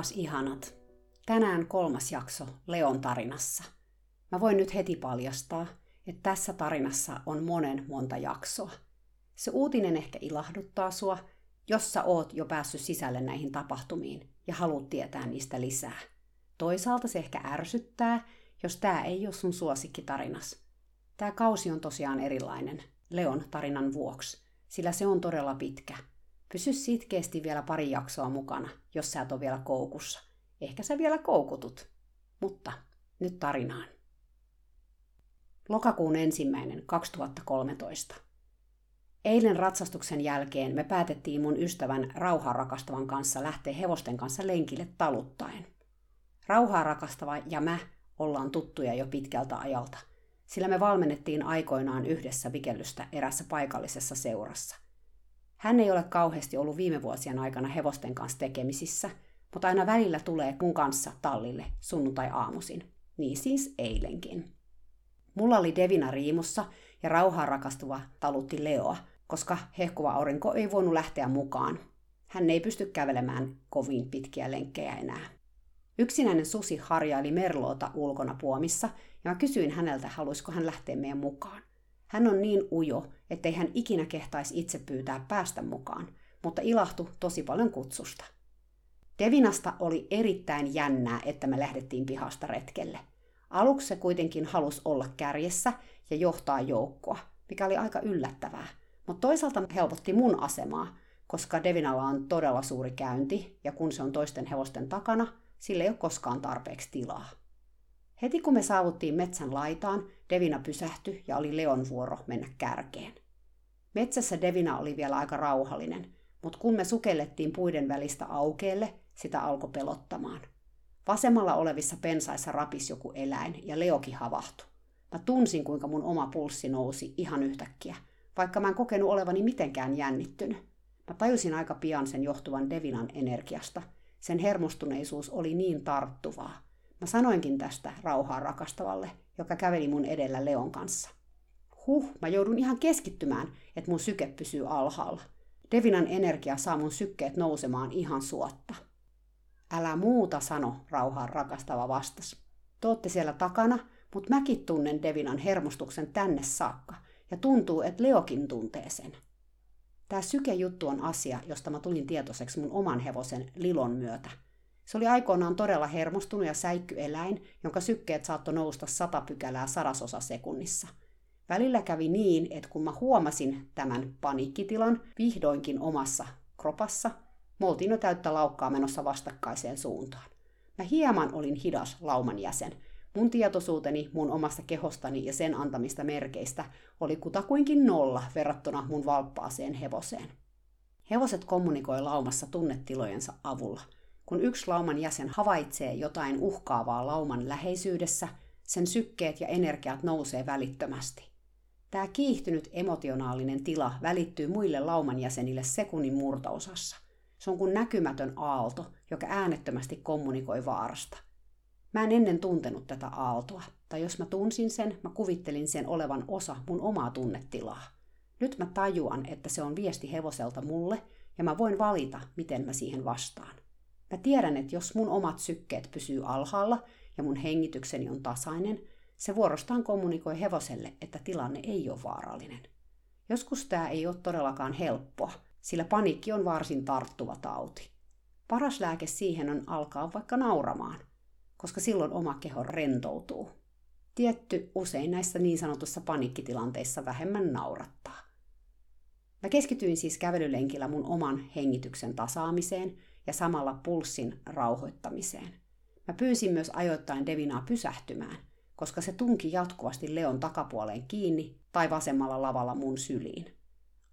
Taas ihanat. Tänään kolmas jakso Leon tarinassa. Mä voin nyt heti paljastaa, että tässä tarinassa on monen monta jaksoa. Se uutinen ehkä ilahduttaa sua, jos sä oot jo päässyt sisälle näihin tapahtumiin ja haluat tietää niistä lisää. Toisaalta se ehkä ärsyttää, jos tämä ei ole sun suosikkitarinas. Tämä kausi on tosiaan erilainen Leon tarinan vuoksi, sillä se on todella pitkä – Pysy sitkeästi vielä pari jaksoa mukana, jos sä et ole vielä koukussa. Ehkä sä vielä koukutut. Mutta nyt tarinaan. Lokakuun ensimmäinen 2013. Eilen ratsastuksen jälkeen me päätettiin mun ystävän rauhaa rakastavan kanssa lähteä hevosten kanssa lenkille taluttaen. Rauhaa rakastava ja mä ollaan tuttuja jo pitkältä ajalta, sillä me valmennettiin aikoinaan yhdessä vikellystä erässä paikallisessa seurassa – hän ei ole kauheasti ollut viime vuosien aikana hevosten kanssa tekemisissä, mutta aina välillä tulee mun kanssa tallille sunnuntai-aamuisin. Niin siis eilenkin. Mulla oli Devina riimussa ja rauhaa rakastuva talutti Leoa, koska hehkuva aurinko ei voinut lähteä mukaan. Hän ei pysty kävelemään kovin pitkiä lenkkejä enää. Yksinäinen susi harjaili Merloota ulkona puomissa ja mä kysyin häneltä, haluaisiko hän lähteä meidän mukaan. Hän on niin ujo, ettei hän ikinä kehtaisi itse pyytää päästä mukaan, mutta ilahtui tosi paljon kutsusta. Devinasta oli erittäin jännää, että me lähdettiin pihasta retkelle. Aluksi se kuitenkin halusi olla kärjessä ja johtaa joukkoa, mikä oli aika yllättävää. Mutta toisaalta helpotti mun asemaa, koska Devinalla on todella suuri käynti, ja kun se on toisten hevosten takana, sillä ei ole koskaan tarpeeksi tilaa. Heti kun me saavuttiin metsän laitaan, Devina pysähtyi ja oli Leon vuoro mennä kärkeen. Metsässä Devina oli vielä aika rauhallinen, mutta kun me sukellettiin puiden välistä aukeelle, sitä alkoi pelottamaan. Vasemmalla olevissa pensaissa rapis joku eläin ja Leoki havahtui. Mä tunsin, kuinka mun oma pulssi nousi ihan yhtäkkiä, vaikka mä en kokenut olevani mitenkään jännittynyt. Mä tajusin aika pian sen johtuvan Devinan energiasta. Sen hermostuneisuus oli niin tarttuvaa. Mä sanoinkin tästä rauhaa rakastavalle, joka käveli mun edellä Leon kanssa. Huh, mä joudun ihan keskittymään, että mun syke pysyy alhaalla. Devinan energia saa mun sykkeet nousemaan ihan suotta. Älä muuta sano, rauhaa rakastava vastas. Tootte siellä takana, mutta mäkin tunnen Devinan hermostuksen tänne saakka, ja tuntuu, että Leokin tuntee sen. Tämä sykejuttu on asia, josta mä tulin tietoiseksi mun oman hevosen Lilon myötä – se oli aikoinaan todella hermostunut ja säikkyeläin, jonka sykkeet saattoi nousta sata pykälää sadasosa sekunnissa. Välillä kävi niin, että kun mä huomasin tämän paniikkitilan vihdoinkin omassa kropassa, me oltiin jo täyttä laukkaa menossa vastakkaiseen suuntaan. Mä hieman olin hidas lauman jäsen. Mun tietoisuuteni mun omasta kehostani ja sen antamista merkeistä oli kutakuinkin nolla verrattuna mun valppaaseen hevoseen. Hevoset kommunikoi laumassa tunnetilojensa avulla – kun yksi lauman jäsen havaitsee jotain uhkaavaa lauman läheisyydessä, sen sykkeet ja energiat nousee välittömästi. Tämä kiihtynyt emotionaalinen tila välittyy muille lauman jäsenille sekunnin murtaosassa. Se on kuin näkymätön aalto, joka äänettömästi kommunikoi vaarasta. Mä en ennen tuntenut tätä aaltoa, tai jos mä tunsin sen, mä kuvittelin sen olevan osa mun omaa tunnetilaa. Nyt mä tajuan, että se on viesti hevoselta mulle, ja mä voin valita, miten mä siihen vastaan. Mä tiedän, että jos mun omat sykkeet pysyy alhaalla ja mun hengitykseni on tasainen, se vuorostaan kommunikoi hevoselle, että tilanne ei ole vaarallinen. Joskus tämä ei ole todellakaan helppoa, sillä paniikki on varsin tarttuva tauti. Paras lääke siihen on alkaa vaikka nauramaan, koska silloin oma keho rentoutuu. Tietty usein näissä niin sanotussa paniikkitilanteissa vähemmän naurattaa. Mä keskityin siis kävelylenkillä mun oman hengityksen tasaamiseen – ja samalla pulssin rauhoittamiseen. Mä pyysin myös ajoittain Devinaa pysähtymään, koska se tunki jatkuvasti Leon takapuoleen kiinni tai vasemmalla lavalla mun syliin.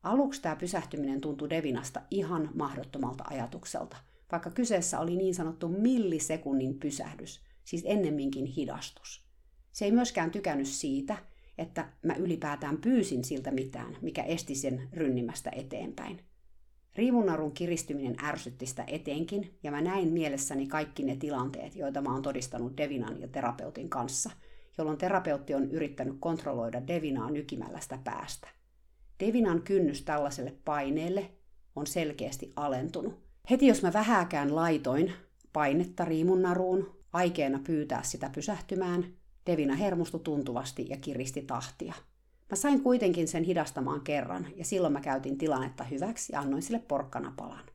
Aluksi tämä pysähtyminen tuntui Devinasta ihan mahdottomalta ajatukselta, vaikka kyseessä oli niin sanottu millisekunnin pysähdys, siis ennemminkin hidastus. Se ei myöskään tykännyt siitä, että mä ylipäätään pyysin siltä mitään, mikä esti sen rynnimästä eteenpäin. Riimunnarun kiristyminen ärsytti sitä etenkin, ja mä näin mielessäni kaikki ne tilanteet, joita mä oon todistanut Devinan ja terapeutin kanssa, jolloin terapeutti on yrittänyt kontrolloida Devinaa nykimällä sitä päästä. Devinan kynnys tällaiselle paineelle on selkeästi alentunut. Heti jos mä vähäkään laitoin painetta riimunnaruun, aikeena pyytää sitä pysähtymään, Devina hermostui tuntuvasti ja kiristi tahtia. Mä sain kuitenkin sen hidastamaan kerran, ja silloin mä käytin tilannetta hyväksi ja annoin sille porkkanapalan.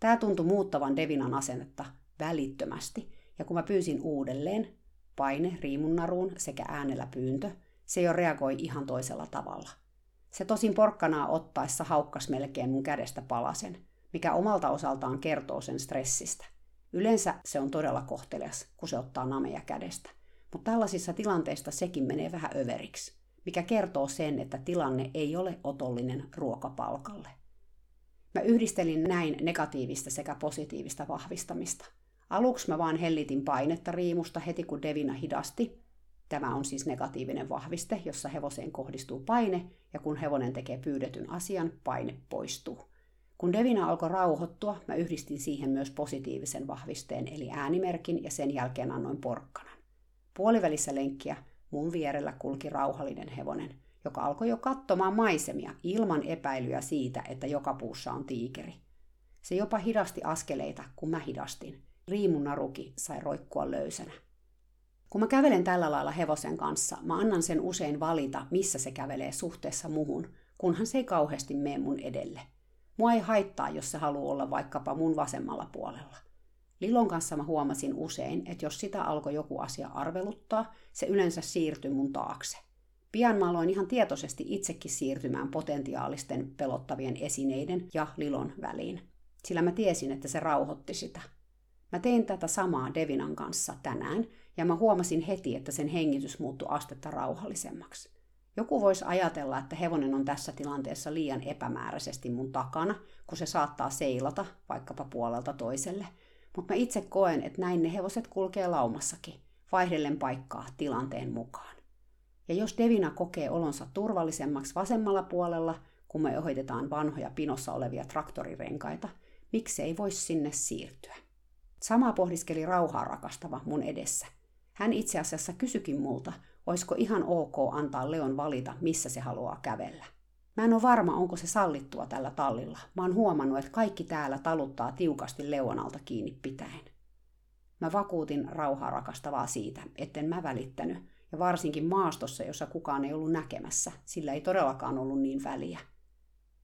Tämä tuntui muuttavan Devinan asennetta välittömästi, ja kun mä pyysin uudelleen, paine riimunnaruun sekä äänellä pyyntö, se jo reagoi ihan toisella tavalla. Se tosin porkkanaa ottaessa haukkas melkein mun kädestä palasen, mikä omalta osaltaan kertoo sen stressistä. Yleensä se on todella kohtelias, kun se ottaa nameja kädestä. Mutta tällaisissa tilanteissa sekin menee vähän överiksi, mikä kertoo sen, että tilanne ei ole otollinen ruokapalkalle. Mä yhdistelin näin negatiivista sekä positiivista vahvistamista. Aluksi mä vaan hellitin painetta riimusta heti kun Devina hidasti. Tämä on siis negatiivinen vahviste, jossa hevoseen kohdistuu paine, ja kun hevonen tekee pyydetyn asian, paine poistuu. Kun Devina alkoi rauhoittua, mä yhdistin siihen myös positiivisen vahvisteen, eli äänimerkin, ja sen jälkeen annoin porkkanan. Puolivälissä lenkkiä mun vierellä kulki rauhallinen hevonen, joka alkoi jo katsomaan maisemia ilman epäilyä siitä, että joka puussa on tiikeri. Se jopa hidasti askeleita, kun mä hidastin. Riimun naruki sai roikkua löysänä. Kun mä kävelen tällä lailla hevosen kanssa, mä annan sen usein valita, missä se kävelee suhteessa muhun, kunhan se ei kauheasti mene mun edelle. Mua ei haittaa, jos se haluaa olla vaikkapa mun vasemmalla puolella. Lilon kanssa mä huomasin usein, että jos sitä alkoi joku asia arveluttaa, se yleensä siirtyi mun taakse. Pian mä aloin ihan tietoisesti itsekin siirtymään potentiaalisten pelottavien esineiden ja Lilon väliin, sillä mä tiesin, että se rauhoitti sitä. Mä tein tätä samaa Devinan kanssa tänään, ja mä huomasin heti, että sen hengitys muuttui astetta rauhallisemmaksi. Joku voisi ajatella, että hevonen on tässä tilanteessa liian epämääräisesti mun takana, kun se saattaa seilata vaikkapa puolelta toiselle – mutta mä itse koen, että näin ne hevoset kulkee laumassakin, vaihdellen paikkaa tilanteen mukaan. Ja jos Devina kokee olonsa turvallisemmaksi vasemmalla puolella, kun me ohitetaan vanhoja pinossa olevia traktorirenkaita, miksei voisi sinne siirtyä. Sama pohdiskeli rauhaa rakastava mun edessä. Hän itse asiassa kysyikin multa, olisiko ihan ok antaa Leon valita, missä se haluaa kävellä. Mä en ole varma, onko se sallittua tällä tallilla. Mä oon huomannut, että kaikki täällä taluttaa tiukasti leuanalta kiinni pitäen. Mä vakuutin rauhaa rakastavaa siitä, etten mä välittänyt, ja varsinkin maastossa, jossa kukaan ei ollut näkemässä, sillä ei todellakaan ollut niin väliä.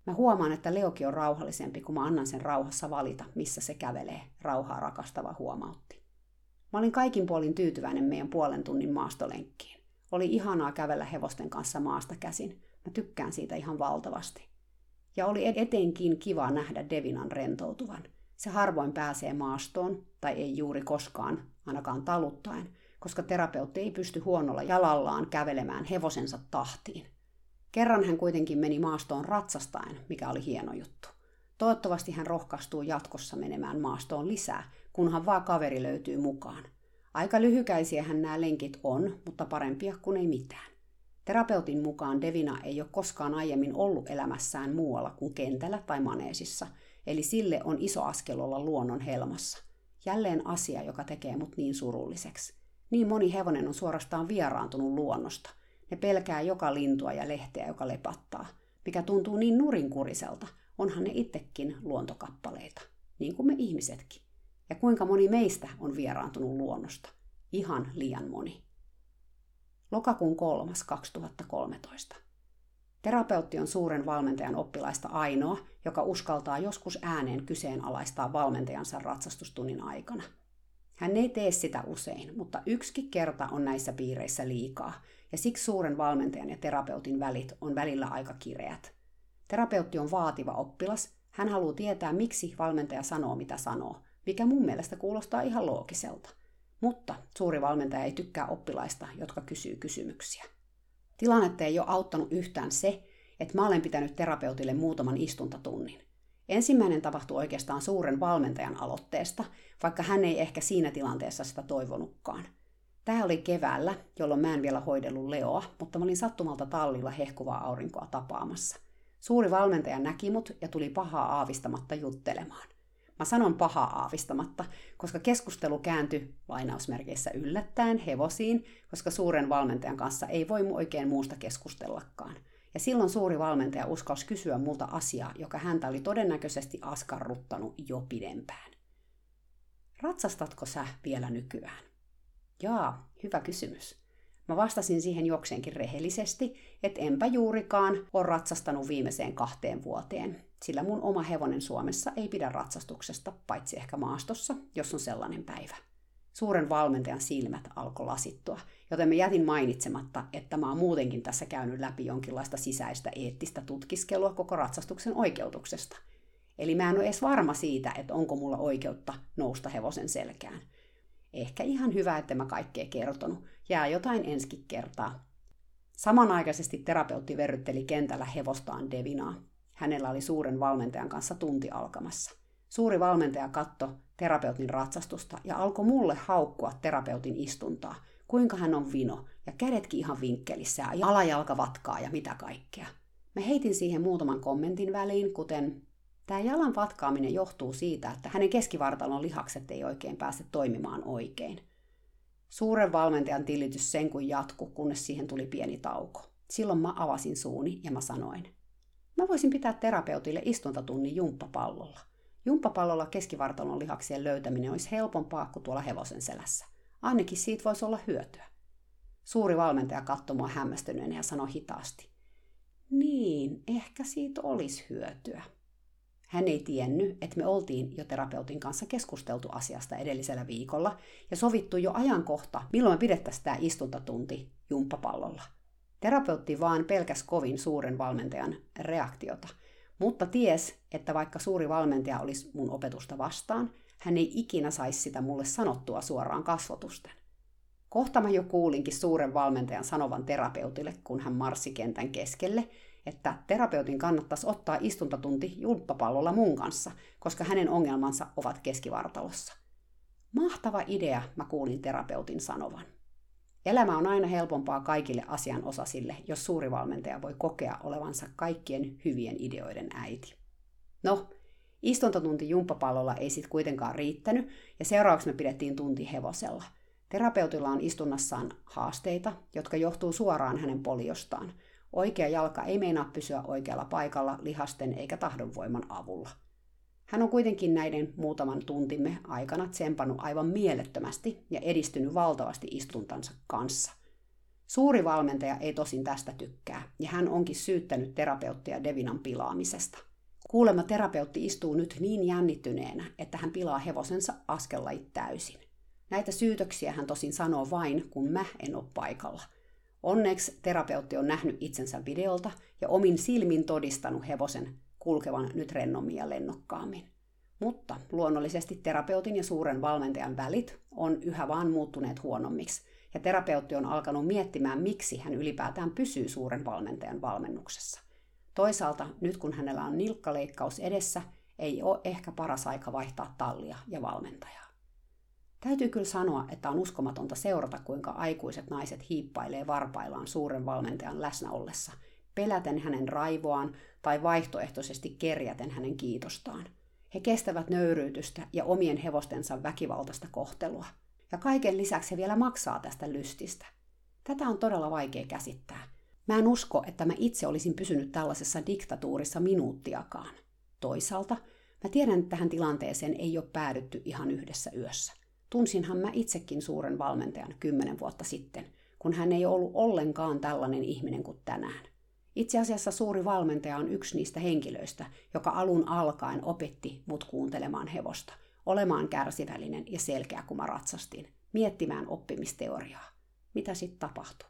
Mä huomaan, että Leoki on rauhallisempi, kun mä annan sen rauhassa valita, missä se kävelee, rauhaa rakastava huomautti. Mä olin kaikin puolin tyytyväinen meidän puolen tunnin maastolenkkiin. Oli ihanaa kävellä hevosten kanssa maasta käsin, Mä tykkään siitä ihan valtavasti. Ja oli etenkin kiva nähdä Devinan rentoutuvan. Se harvoin pääsee maastoon, tai ei juuri koskaan, ainakaan taluttaen, koska terapeutti ei pysty huonolla jalallaan kävelemään hevosensa tahtiin. Kerran hän kuitenkin meni maastoon ratsastaen, mikä oli hieno juttu. Toivottavasti hän rohkaistuu jatkossa menemään maastoon lisää, kunhan vaan kaveri löytyy mukaan. Aika lyhykäisiähän nämä lenkit on, mutta parempia kuin ei mitään. Terapeutin mukaan Devina ei ole koskaan aiemmin ollut elämässään muualla kuin kentällä tai maneesissa, eli sille on iso askel olla luonnon helmassa. Jälleen asia, joka tekee mut niin surulliseksi. Niin moni hevonen on suorastaan vieraantunut luonnosta. Ne pelkää joka lintua ja lehteä, joka lepattaa. Mikä tuntuu niin nurinkuriselta, onhan ne itsekin luontokappaleita, niin kuin me ihmisetkin. Ja kuinka moni meistä on vieraantunut luonnosta? Ihan liian moni. Lokakuun 3. 2013. Terapeutti on suuren valmentajan oppilaista ainoa, joka uskaltaa joskus ääneen kyseenalaistaa valmentajansa ratsastustunnin aikana. Hän ei tee sitä usein, mutta yksikin kerta on näissä piireissä liikaa, ja siksi suuren valmentajan ja terapeutin välit on välillä aika kireät. Terapeutti on vaativa oppilas, hän haluaa tietää, miksi valmentaja sanoo, mitä sanoo, mikä mun mielestä kuulostaa ihan loogiselta – mutta suuri valmentaja ei tykkää oppilaista, jotka kysyy kysymyksiä. Tilannetta ei ole auttanut yhtään se, että mä olen pitänyt terapeutille muutaman istuntatunnin. Ensimmäinen tapahtui oikeastaan suuren valmentajan aloitteesta, vaikka hän ei ehkä siinä tilanteessa sitä toivonutkaan. Tämä oli keväällä, jolloin mä en vielä hoidellut Leoa, mutta mä olin sattumalta tallilla hehkuvaa aurinkoa tapaamassa. Suuri valmentaja näki mut ja tuli pahaa aavistamatta juttelemaan. Mä sanon pahaa aavistamatta, koska keskustelu kääntyi lainausmerkeissä yllättäen hevosiin, koska suuren valmentajan kanssa ei voi oikein muusta keskustellakaan. Ja silloin suuri valmentaja uskalsi kysyä multa asiaa, joka häntä oli todennäköisesti askarruttanut jo pidempään. Ratsastatko sä vielä nykyään? Jaa, hyvä kysymys. Mä vastasin siihen jokseenkin rehellisesti, että enpä juurikaan ole ratsastanut viimeiseen kahteen vuoteen, sillä mun oma hevonen Suomessa ei pidä ratsastuksesta, paitsi ehkä maastossa, jos on sellainen päivä. Suuren valmentajan silmät alkoi lasittua, joten mä jätin mainitsematta, että mä oon muutenkin tässä käynyt läpi jonkinlaista sisäistä eettistä tutkiskelua koko ratsastuksen oikeutuksesta. Eli mä en ole edes varma siitä, että onko mulla oikeutta nousta hevosen selkään. Ehkä ihan hyvä, että mä kaikkea kertonut. Jää jotain ensi kertaa. Samanaikaisesti terapeutti verrytteli kentällä hevostaan Devinaa. Hänellä oli suuren valmentajan kanssa tunti alkamassa. Suuri valmentaja katto terapeutin ratsastusta ja alkoi mulle haukkua terapeutin istuntaa, kuinka hän on vino ja kädetkin ihan vinkkelissä ja alajalka vatkaa ja mitä kaikkea. Mä heitin siihen muutaman kommentin väliin, kuten Tämä jalan vatkaaminen johtuu siitä, että hänen keskivartalon lihakset ei oikein pääse toimimaan oikein. Suuren valmentajan tillitys sen kuin jatku, kunnes siihen tuli pieni tauko. Silloin mä avasin suuni ja mä sanoin, mä voisin pitää terapeutille istuntatunnin jumppapallolla. Jumppapallolla keskivartalon lihaksien löytäminen olisi helpompaa kuin tuolla hevosen selässä. Ainakin siitä voisi olla hyötyä. Suuri valmentaja katsoi mua hämmästyneenä ja sanoi hitaasti. Niin, ehkä siitä olisi hyötyä. Hän ei tiennyt, että me oltiin jo terapeutin kanssa keskusteltu asiasta edellisellä viikolla ja sovittu jo ajankohta, milloin me pidettäisiin tämä istuntatunti jumppapallolla. Terapeutti vaan pelkäs kovin suuren valmentajan reaktiota, mutta ties, että vaikka suuri valmentaja olisi mun opetusta vastaan, hän ei ikinä saisi sitä mulle sanottua suoraan kasvotusten. Kohta mä jo kuulinkin suuren valmentajan sanovan terapeutille, kun hän marssi kentän keskelle, että terapeutin kannattaisi ottaa istuntatunti julppapallolla mun kanssa, koska hänen ongelmansa ovat keskivartalossa. Mahtava idea, mä kuulin terapeutin sanovan. Elämä on aina helpompaa kaikille asianosasille, jos suuri valmentaja voi kokea olevansa kaikkien hyvien ideoiden äiti. No, istuntotunti jumppapallolla ei sitten kuitenkaan riittänyt, ja seuraavaksi me pidettiin tunti hevosella. Terapeutilla on istunnassaan haasteita, jotka johtuu suoraan hänen poliostaan – Oikea jalka ei meinaa pysyä oikealla paikalla lihasten eikä tahdonvoiman avulla. Hän on kuitenkin näiden muutaman tuntimme aikana tsempannut aivan mielettömästi ja edistynyt valtavasti istuntansa kanssa. Suuri valmentaja ei tosin tästä tykkää, ja hän onkin syyttänyt terapeuttia Devinan pilaamisesta. Kuulemma terapeutti istuu nyt niin jännittyneenä, että hän pilaa hevosensa askellajit täysin. Näitä syytöksiä hän tosin sanoo vain, kun mä en ole paikalla – Onneksi terapeutti on nähnyt itsensä videolta ja omin silmin todistanut hevosen kulkevan nyt rennommin ja lennokkaammin. Mutta luonnollisesti terapeutin ja suuren valmentajan välit on yhä vaan muuttuneet huonommiksi, ja terapeutti on alkanut miettimään, miksi hän ylipäätään pysyy suuren valmentajan valmennuksessa. Toisaalta nyt kun hänellä on nilkkaleikkaus edessä, ei ole ehkä paras aika vaihtaa tallia ja valmentajaa. Täytyy kyllä sanoa, että on uskomatonta seurata, kuinka aikuiset naiset hiippailee varpaillaan suuren valmentajan läsnä ollessa, peläten hänen raivoaan tai vaihtoehtoisesti kerjäten hänen kiitostaan. He kestävät nöyryytystä ja omien hevostensa väkivaltaista kohtelua. Ja kaiken lisäksi he vielä maksaa tästä lystistä. Tätä on todella vaikea käsittää. Mä en usko, että mä itse olisin pysynyt tällaisessa diktatuurissa minuuttiakaan. Toisaalta mä tiedän, että tähän tilanteeseen ei ole päädytty ihan yhdessä yössä. Tunsinhan mä itsekin suuren valmentajan kymmenen vuotta sitten, kun hän ei ollut ollenkaan tällainen ihminen kuin tänään. Itse asiassa suuri valmentaja on yksi niistä henkilöistä, joka alun alkaen opetti mut kuuntelemaan hevosta, olemaan kärsivällinen ja selkeä, kun mä ratsastin, miettimään oppimisteoriaa. Mitä sitten tapahtui?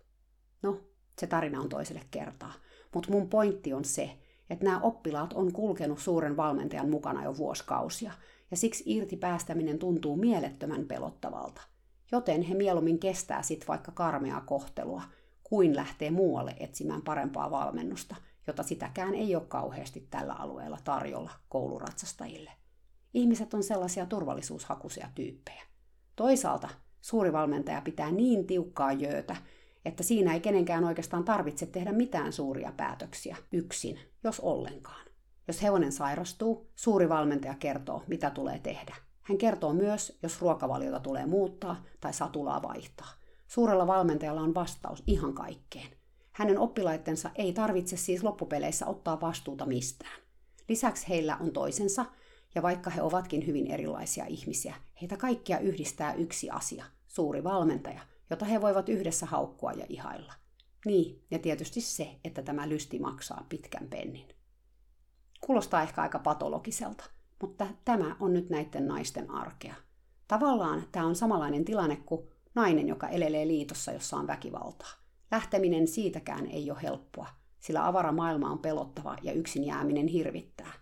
No, se tarina on toiselle kertaa, mutta mun pointti on se, että nämä oppilaat on kulkenut suuren valmentajan mukana jo vuosikausia, ja siksi irti päästäminen tuntuu mielettömän pelottavalta. Joten he mieluummin kestää sit vaikka karmeaa kohtelua, kuin lähtee muualle etsimään parempaa valmennusta, jota sitäkään ei ole kauheasti tällä alueella tarjolla kouluratsastajille. Ihmiset on sellaisia turvallisuushakuisia tyyppejä. Toisaalta suuri valmentaja pitää niin tiukkaa jöötä, että siinä ei kenenkään oikeastaan tarvitse tehdä mitään suuria päätöksiä yksin, jos ollenkaan. Jos hevonen sairastuu, suuri valmentaja kertoo, mitä tulee tehdä. Hän kertoo myös, jos ruokavaliota tulee muuttaa tai satulaa vaihtaa. Suurella valmentajalla on vastaus ihan kaikkeen. Hänen oppilaittensa ei tarvitse siis loppupeleissä ottaa vastuuta mistään. Lisäksi heillä on toisensa, ja vaikka he ovatkin hyvin erilaisia ihmisiä, heitä kaikkia yhdistää yksi asia, suuri valmentaja, jota he voivat yhdessä haukkua ja ihailla. Niin, ja tietysti se, että tämä lysti maksaa pitkän pennin. Kuulostaa ehkä aika patologiselta, mutta tämä on nyt näiden naisten arkea. Tavallaan tämä on samanlainen tilanne kuin nainen, joka elelee liitossa, jossa on väkivaltaa. Lähteminen siitäkään ei ole helppoa, sillä avara maailma on pelottava ja yksin jääminen hirvittää.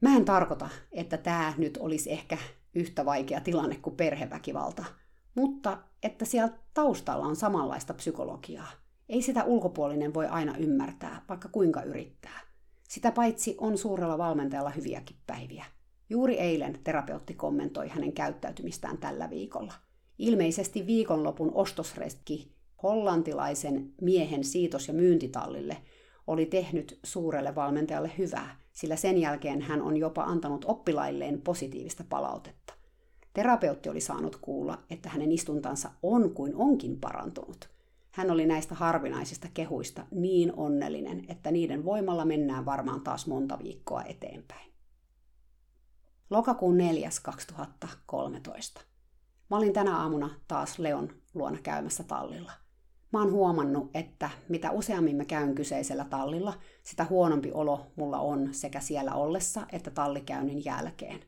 Mä en tarkoita, että tämä nyt olisi ehkä yhtä vaikea tilanne kuin perheväkivalta, mutta että siellä taustalla on samanlaista psykologiaa. Ei sitä ulkopuolinen voi aina ymmärtää, vaikka kuinka yrittää. Sitä paitsi on suurella valmentajalla hyviäkin päiviä. Juuri eilen terapeutti kommentoi hänen käyttäytymistään tällä viikolla. Ilmeisesti viikonlopun ostosreski hollantilaisen miehen siitos- ja myyntitallille oli tehnyt suurelle valmentajalle hyvää, sillä sen jälkeen hän on jopa antanut oppilailleen positiivista palautetta. Terapeutti oli saanut kuulla, että hänen istuntansa on kuin onkin parantunut. Hän oli näistä harvinaisista kehuista niin onnellinen, että niiden voimalla mennään varmaan taas monta viikkoa eteenpäin. Lokakuun 4. 2013. Mä olin tänä aamuna taas Leon luona käymässä tallilla. Mä oon huomannut, että mitä useammin mä käyn kyseisellä tallilla, sitä huonompi olo mulla on sekä siellä ollessa että tallikäynnin jälkeen.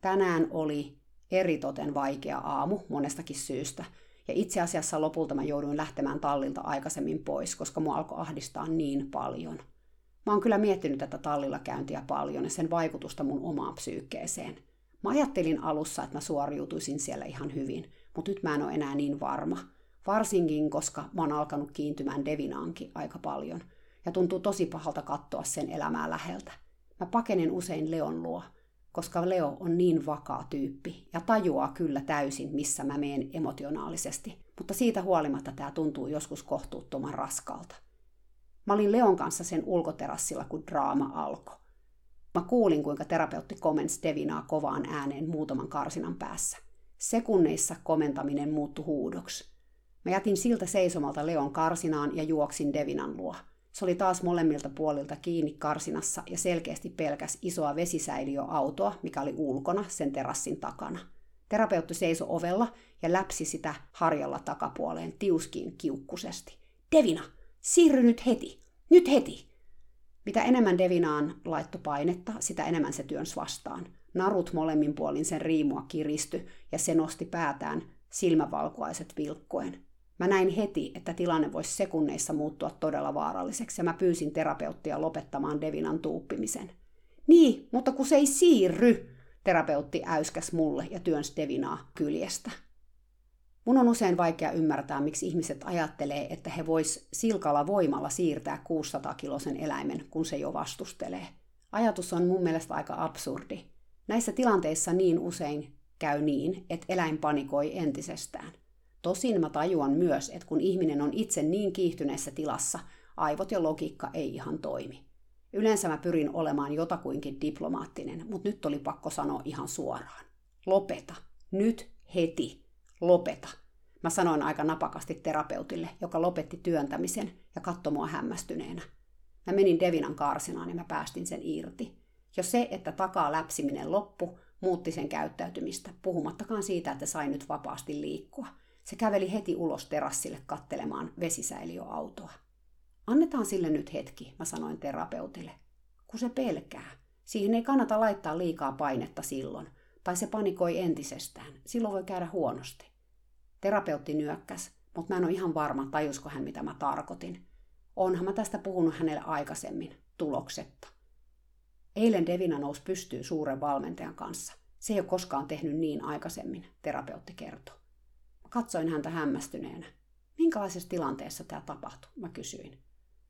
Tänään oli eritoten vaikea aamu monestakin syystä, ja itse asiassa lopulta mä jouduin lähtemään tallilta aikaisemmin pois, koska mua alkoi ahdistaa niin paljon. Mä oon kyllä miettinyt tätä tallilla käyntiä paljon ja sen vaikutusta mun omaan psyykkeeseen. Mä ajattelin alussa, että mä suoriutuisin siellä ihan hyvin, mutta nyt mä en ole enää niin varma – Varsinkin, koska mä oon alkanut kiintymään Devinaankin aika paljon. Ja tuntuu tosi pahalta katsoa sen elämää läheltä. Mä pakenen usein Leon luo, koska Leo on niin vakaa tyyppi ja tajuaa kyllä täysin, missä mä meen emotionaalisesti. Mutta siitä huolimatta tämä tuntuu joskus kohtuuttoman raskalta. Mä olin Leon kanssa sen ulkoterassilla, kun draama alkoi. Mä kuulin, kuinka terapeutti komensi Devinaa kovaan ääneen muutaman karsinan päässä. Sekunneissa komentaminen muuttui huudoksi. Mä jätin siltä seisomalta Leon karsinaan ja juoksin Devinan luo. Se oli taas molemmilta puolilta kiinni karsinassa ja selkeästi pelkäs isoa vesisäiliöautoa, mikä oli ulkona sen terassin takana. Terapeutti seisoi ovella ja läpsi sitä harjalla takapuoleen tiuskiin kiukkusesti. Devina, siirry nyt heti! Nyt heti! Mitä enemmän Devinaan laitto painetta, sitä enemmän se työns vastaan. Narut molemmin puolin sen riimua kiristy ja se nosti päätään, silmävalkuaiset vilkkoen. Mä näin heti, että tilanne voisi sekunneissa muuttua todella vaaralliseksi ja mä pyysin terapeuttia lopettamaan Devinan tuuppimisen. Niin, mutta kun se ei siirry, terapeutti äyskäs mulle ja työnsi Devinaa kyljestä. Mun on usein vaikea ymmärtää, miksi ihmiset ajattelee, että he vois silkalla voimalla siirtää 600-kilosen eläimen, kun se jo vastustelee. Ajatus on mun mielestä aika absurdi. Näissä tilanteissa niin usein käy niin, että eläin panikoi entisestään. Tosin mä tajuan myös, että kun ihminen on itse niin kiihtyneessä tilassa, aivot ja logiikka ei ihan toimi. Yleensä mä pyrin olemaan jotakuinkin diplomaattinen, mutta nyt oli pakko sanoa ihan suoraan. Lopeta. Nyt heti. Lopeta. Mä sanoin aika napakasti terapeutille, joka lopetti työntämisen ja katsoi mua hämmästyneenä. Mä menin Devinan karsinaan ja mä päästin sen irti. Jo se, että takaa läpsiminen loppu, muutti sen käyttäytymistä, puhumattakaan siitä, että sai nyt vapaasti liikkua – se käveli heti ulos terassille kattelemaan vesisäiliöautoa. Annetaan sille nyt hetki, mä sanoin terapeutille. Kun se pelkää. Siihen ei kannata laittaa liikaa painetta silloin, tai se panikoi entisestään. Silloin voi käydä huonosti. Terapeutti nyökkäs, mutta mä en ole ihan varma, tajusko hän mitä mä tarkoitin. Onhan mä tästä puhunut hänelle aikaisemmin, tuloksetta. Eilen Devina nousi pystyy suuren valmentajan kanssa. Se ei ole koskaan tehnyt niin aikaisemmin, terapeutti kertoi. Katsoin häntä hämmästyneenä. Minkälaisessa tilanteessa tämä tapahtui, mä kysyin.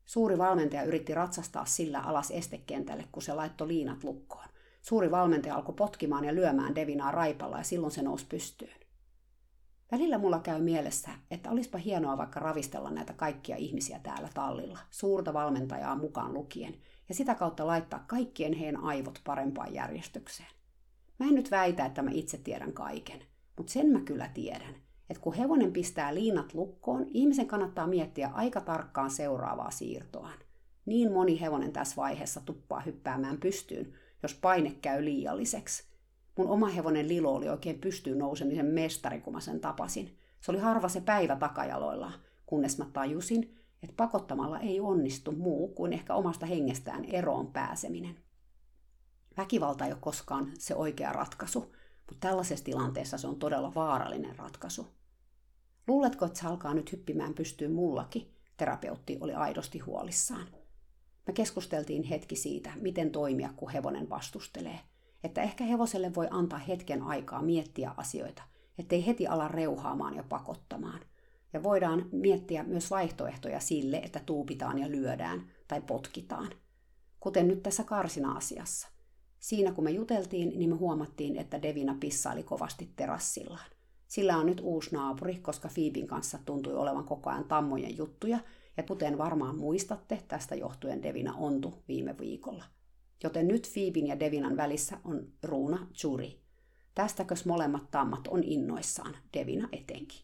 Suuri valmentaja yritti ratsastaa sillä alas estekentälle, kun se laittoi liinat lukkoon. Suuri valmentaja alkoi potkimaan ja lyömään Devinaa raipalla ja silloin se nousi pystyyn. Välillä mulla käy mielessä, että olisipa hienoa vaikka ravistella näitä kaikkia ihmisiä täällä tallilla, suurta valmentajaa mukaan lukien, ja sitä kautta laittaa kaikkien heidän aivot parempaan järjestykseen. Mä en nyt väitä, että mä itse tiedän kaiken, mutta sen mä kyllä tiedän, että kun hevonen pistää liinat lukkoon, ihmisen kannattaa miettiä aika tarkkaan seuraavaa siirtoaan. Niin moni hevonen tässä vaiheessa tuppaa hyppäämään pystyyn, jos paine käy liialliseksi. Mun oma hevonen Lilo oli oikein pystyyn nousemisen mestari, kun mä sen tapasin. Se oli harva se päivä takajaloilla, kunnes mä tajusin, että pakottamalla ei onnistu muu kuin ehkä omasta hengestään eroon pääseminen. Väkivalta ei ole koskaan se oikea ratkaisu, mutta tällaisessa tilanteessa se on todella vaarallinen ratkaisu. Luuletko, että se alkaa nyt hyppimään pystyyn mullakin? Terapeutti oli aidosti huolissaan. Me keskusteltiin hetki siitä, miten toimia, kun hevonen vastustelee. Että ehkä hevoselle voi antaa hetken aikaa miettiä asioita, ettei heti ala reuhaamaan ja pakottamaan. Ja voidaan miettiä myös vaihtoehtoja sille, että tuupitaan ja lyödään tai potkitaan. Kuten nyt tässä karsina-asiassa. Siinä kun me juteltiin, niin me huomattiin, että Devina pissaili kovasti terassillaan. Sillä on nyt uusi naapuri, koska Fiibin kanssa tuntui olevan koko ajan tammojen juttuja, ja kuten varmaan muistatte, tästä johtuen Devina ontu viime viikolla. Joten nyt Fiibin ja Devinan välissä on ruuna Juri. Tästäkös molemmat tammat on innoissaan, Devina etenkin.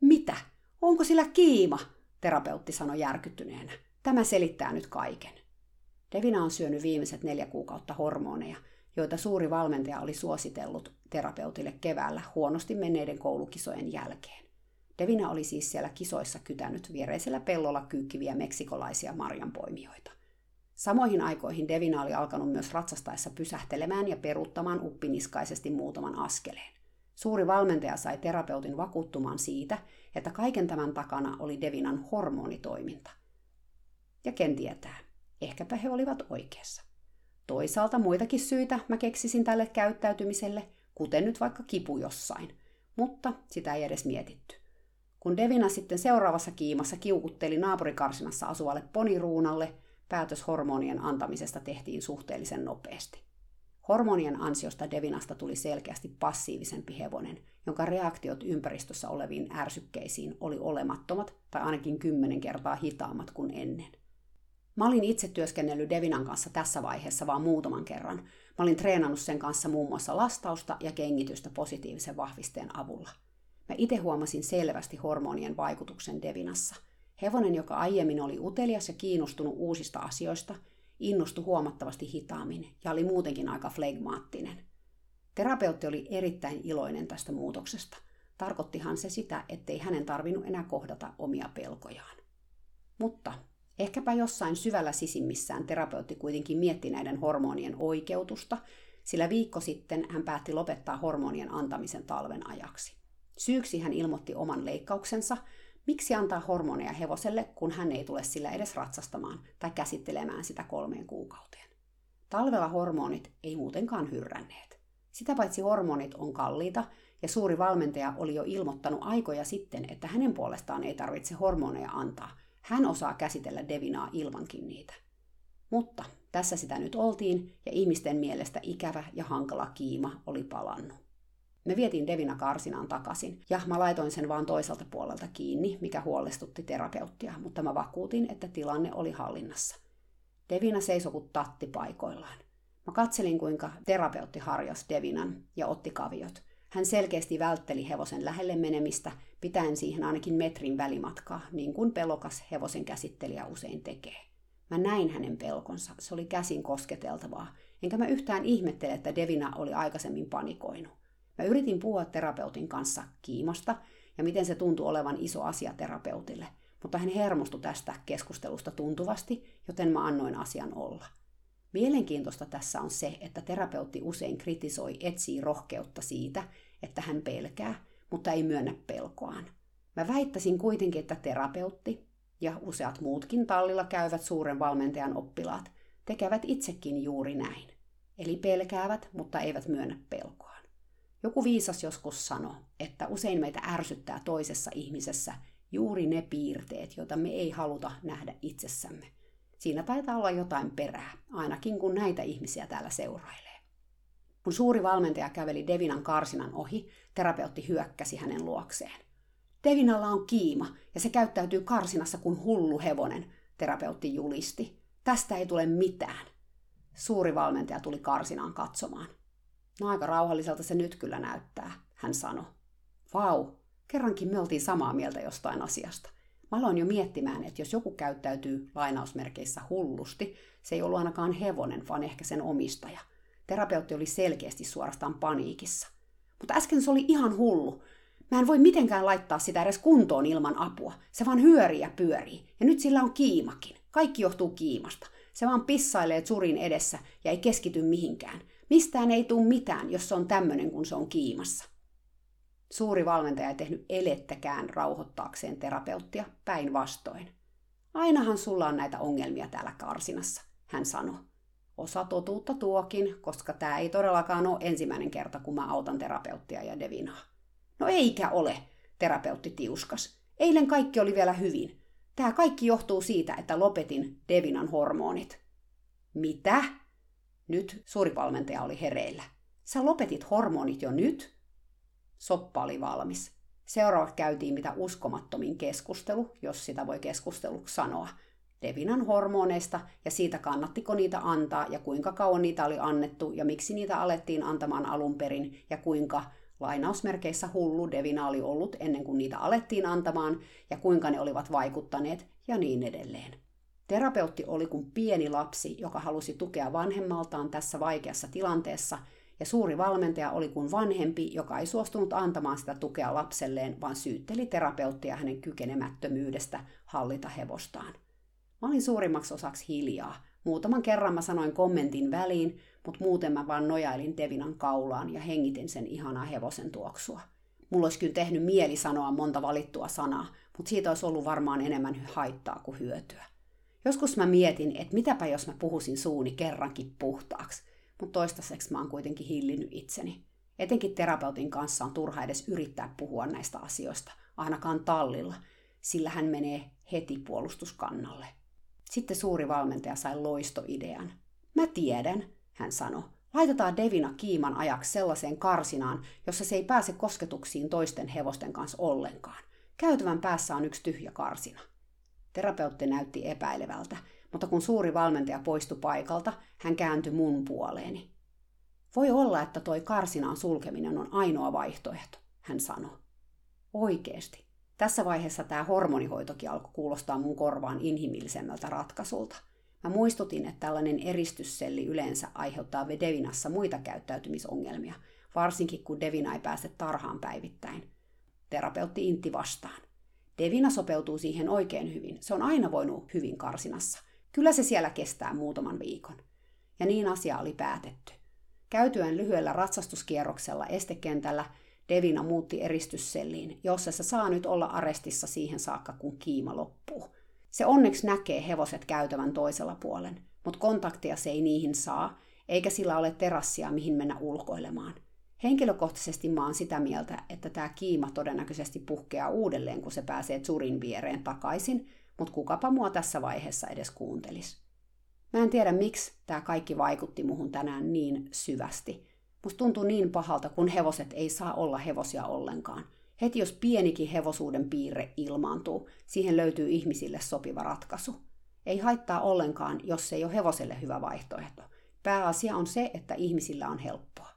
Mitä? Onko sillä kiima? Terapeutti sanoi järkyttyneenä. Tämä selittää nyt kaiken. Devina on syönyt viimeiset neljä kuukautta hormoneja, joita suuri valmentaja oli suositellut terapeutille keväällä huonosti menneiden koulukisojen jälkeen. Devina oli siis siellä kisoissa kytänyt viereisellä pellolla kyykkiviä meksikolaisia marjanpoimijoita. Samoihin aikoihin Devina oli alkanut myös ratsastaessa pysähtelemään ja peruuttamaan uppiniskaisesti muutaman askeleen. Suuri valmentaja sai terapeutin vakuuttumaan siitä, että kaiken tämän takana oli Devinan hormonitoiminta. Ja ken tietää, ehkäpä he olivat oikeassa. Toisaalta muitakin syitä mä keksisin tälle käyttäytymiselle, kuten nyt vaikka kipu jossain, mutta sitä ei edes mietitty. Kun Devina sitten seuraavassa kiimassa kiukutteli naapurikarsinassa asuvalle poniruunalle, päätös hormonien antamisesta tehtiin suhteellisen nopeasti. Hormonien ansiosta Devinasta tuli selkeästi passiivisempi hevonen, jonka reaktiot ympäristössä oleviin ärsykkeisiin oli olemattomat tai ainakin kymmenen kertaa hitaammat kuin ennen. Mä olin itse työskennellyt Devinan kanssa tässä vaiheessa vain muutaman kerran. Mä olin treenannut sen kanssa muun muassa lastausta ja kengitystä positiivisen vahvisteen avulla. Mä itse huomasin selvästi hormonien vaikutuksen Devinassa. Hevonen, joka aiemmin oli utelias ja kiinnostunut uusista asioista, innostui huomattavasti hitaammin ja oli muutenkin aika flegmaattinen. Terapeutti oli erittäin iloinen tästä muutoksesta. Tarkoittihan se sitä, ettei hänen tarvinnut enää kohdata omia pelkojaan. Mutta Ehkäpä jossain syvällä sisimmissään terapeutti kuitenkin mietti näiden hormonien oikeutusta, sillä viikko sitten hän päätti lopettaa hormonien antamisen talven ajaksi. Syyksi hän ilmoitti oman leikkauksensa, miksi antaa hormoneja hevoselle, kun hän ei tule sillä edes ratsastamaan tai käsittelemään sitä kolmeen kuukauteen. Talvella hormonit ei muutenkaan hyrränneet. Sitä paitsi hormonit on kalliita, ja suuri valmentaja oli jo ilmoittanut aikoja sitten, että hänen puolestaan ei tarvitse hormoneja antaa, hän osaa käsitellä Devinaa ilmankin niitä. Mutta tässä sitä nyt oltiin, ja ihmisten mielestä ikävä ja hankala kiima oli palannut. Me vietiin Devina karsinaan takaisin, ja mä laitoin sen vaan toiselta puolelta kiinni, mikä huolestutti terapeuttia, mutta mä vakuutin, että tilanne oli hallinnassa. Devina seisoi kuin tatti paikoillaan. Mä katselin, kuinka terapeutti harjas Devinan ja otti kaviot – hän selkeästi vältteli hevosen lähelle menemistä, pitäen siihen ainakin metrin välimatkaa, niin kuin pelokas hevosen käsittelijä usein tekee. Mä näin hänen pelkonsa, se oli käsin kosketeltavaa, enkä mä yhtään ihmettele, että Devina oli aikaisemmin panikoinut. Mä yritin puhua terapeutin kanssa kiimasta ja miten se tuntui olevan iso asia terapeutille, mutta hän hermostui tästä keskustelusta tuntuvasti, joten mä annoin asian olla. Mielenkiintoista tässä on se, että terapeutti usein kritisoi, etsii rohkeutta siitä, että hän pelkää, mutta ei myönnä pelkoaan. Mä väittäisin kuitenkin, että terapeutti ja useat muutkin tallilla käyvät suuren valmentajan oppilaat tekevät itsekin juuri näin. Eli pelkäävät, mutta eivät myönnä pelkoaan. Joku viisas joskus sanoi, että usein meitä ärsyttää toisessa ihmisessä Juuri ne piirteet, joita me ei haluta nähdä itsessämme. Siinä taitaa olla jotain perää, ainakin kun näitä ihmisiä täällä seurailee. Kun suuri valmentaja käveli Devinan karsinan ohi, terapeutti hyökkäsi hänen luokseen. Devinalla on kiima ja se käyttäytyy karsinassa kuin hullu hevonen, terapeutti julisti. Tästä ei tule mitään. Suuri valmentaja tuli karsinaan katsomaan. No aika rauhalliselta se nyt kyllä näyttää, hän sanoi. Vau, kerrankin me oltiin samaa mieltä jostain asiasta. Mä aloin jo miettimään, että jos joku käyttäytyy lainausmerkeissä hullusti, se ei ollut ainakaan hevonen, vaan ehkä sen omistaja. Terapeutti oli selkeästi suorastaan paniikissa. Mutta äsken se oli ihan hullu. Mä en voi mitenkään laittaa sitä edes kuntoon ilman apua. Se vaan hyörii ja pyörii. Ja nyt sillä on kiimakin. Kaikki johtuu kiimasta. Se vaan pissailee Zurin edessä ja ei keskity mihinkään. Mistään ei tule mitään, jos se on tämmöinen, kun se on kiimassa. Suuri valmentaja ei tehnyt elettäkään rauhoittaakseen terapeuttia päinvastoin. Ainahan sulla on näitä ongelmia täällä karsinassa, hän sanoi. Osa totuutta tuokin, koska tämä ei todellakaan ole ensimmäinen kerta, kun mä autan terapeuttia ja Devinaa. No eikä ole, terapeutti tiuskas. Eilen kaikki oli vielä hyvin. Tämä kaikki johtuu siitä, että lopetin Devinan hormonit. Mitä? Nyt suuri valmentaja oli hereillä. Sä lopetit hormonit jo nyt? Soppa oli valmis. Seuraavaksi käytiin mitä uskomattomin keskustelu, jos sitä voi keskusteluksi sanoa, Devinan hormoneista ja siitä kannattiko niitä antaa ja kuinka kauan niitä oli annettu ja miksi niitä alettiin antamaan alun perin ja kuinka lainausmerkeissä hullu Devina oli ollut ennen kuin niitä alettiin antamaan ja kuinka ne olivat vaikuttaneet ja niin edelleen. Terapeutti oli kuin pieni lapsi, joka halusi tukea vanhemmaltaan tässä vaikeassa tilanteessa, ja suuri valmentaja oli kuin vanhempi, joka ei suostunut antamaan sitä tukea lapselleen, vaan syytteli terapeuttia hänen kykenemättömyydestä hallita hevostaan. Mä olin suurimmaksi osaksi hiljaa. Muutaman kerran mä sanoin kommentin väliin, mutta muuten mä vaan nojailin Devinan kaulaan ja hengitin sen ihanaa hevosen tuoksua. Mulla olisi kyllä tehnyt mieli sanoa monta valittua sanaa, mutta siitä olisi ollut varmaan enemmän haittaa kuin hyötyä. Joskus mä mietin, että mitäpä jos mä puhusin suuni kerrankin puhtaaksi, mutta toistaiseksi mä oon kuitenkin hillinnyt itseni. Etenkin terapeutin kanssa on turha edes yrittää puhua näistä asioista, ainakaan tallilla, sillä hän menee heti puolustuskannalle. Sitten suuri valmentaja sai loistoidean. Mä tiedän, hän sanoi. Laitetaan Devina kiiman ajaksi sellaiseen karsinaan, jossa se ei pääse kosketuksiin toisten hevosten kanssa ollenkaan. Käytävän päässä on yksi tyhjä karsina. Terapeutti näytti epäilevältä, mutta kun suuri valmentaja poistui paikalta, hän kääntyi mun puoleeni. Voi olla, että toi karsinaan sulkeminen on ainoa vaihtoehto, hän sanoi. Oikeesti. Tässä vaiheessa tämä hormonihoitokin alkoi kuulostaa mun korvaan inhimillisemmältä ratkaisulta. Mä muistutin, että tällainen eristysselli yleensä aiheuttaa Devinassa muita käyttäytymisongelmia, varsinkin kun Devina ei pääse tarhaan päivittäin. Terapeutti intti vastaan. Devina sopeutuu siihen oikein hyvin. Se on aina voinut hyvin karsinassa. Kyllä se siellä kestää muutaman viikon. Ja niin asia oli päätetty. Käytyään lyhyellä ratsastuskierroksella estekentällä Devina muutti eristysselliin, jossa se saa nyt olla arestissa siihen saakka, kun kiima loppuu. Se onneksi näkee hevoset käytävän toisella puolen, mutta kontaktia se ei niihin saa, eikä sillä ole terassia, mihin mennä ulkoilemaan. Henkilökohtaisesti mä oon sitä mieltä, että tämä kiima todennäköisesti puhkeaa uudelleen, kun se pääsee Zurin viereen takaisin, mutta kukapa mua tässä vaiheessa edes kuuntelis. Mä en tiedä, miksi tämä kaikki vaikutti muhun tänään niin syvästi. Musta tuntuu niin pahalta, kun hevoset ei saa olla hevosia ollenkaan. Heti jos pienikin hevosuuden piirre ilmaantuu, siihen löytyy ihmisille sopiva ratkaisu. Ei haittaa ollenkaan, jos se ei ole hevoselle hyvä vaihtoehto. Pääasia on se, että ihmisillä on helppoa.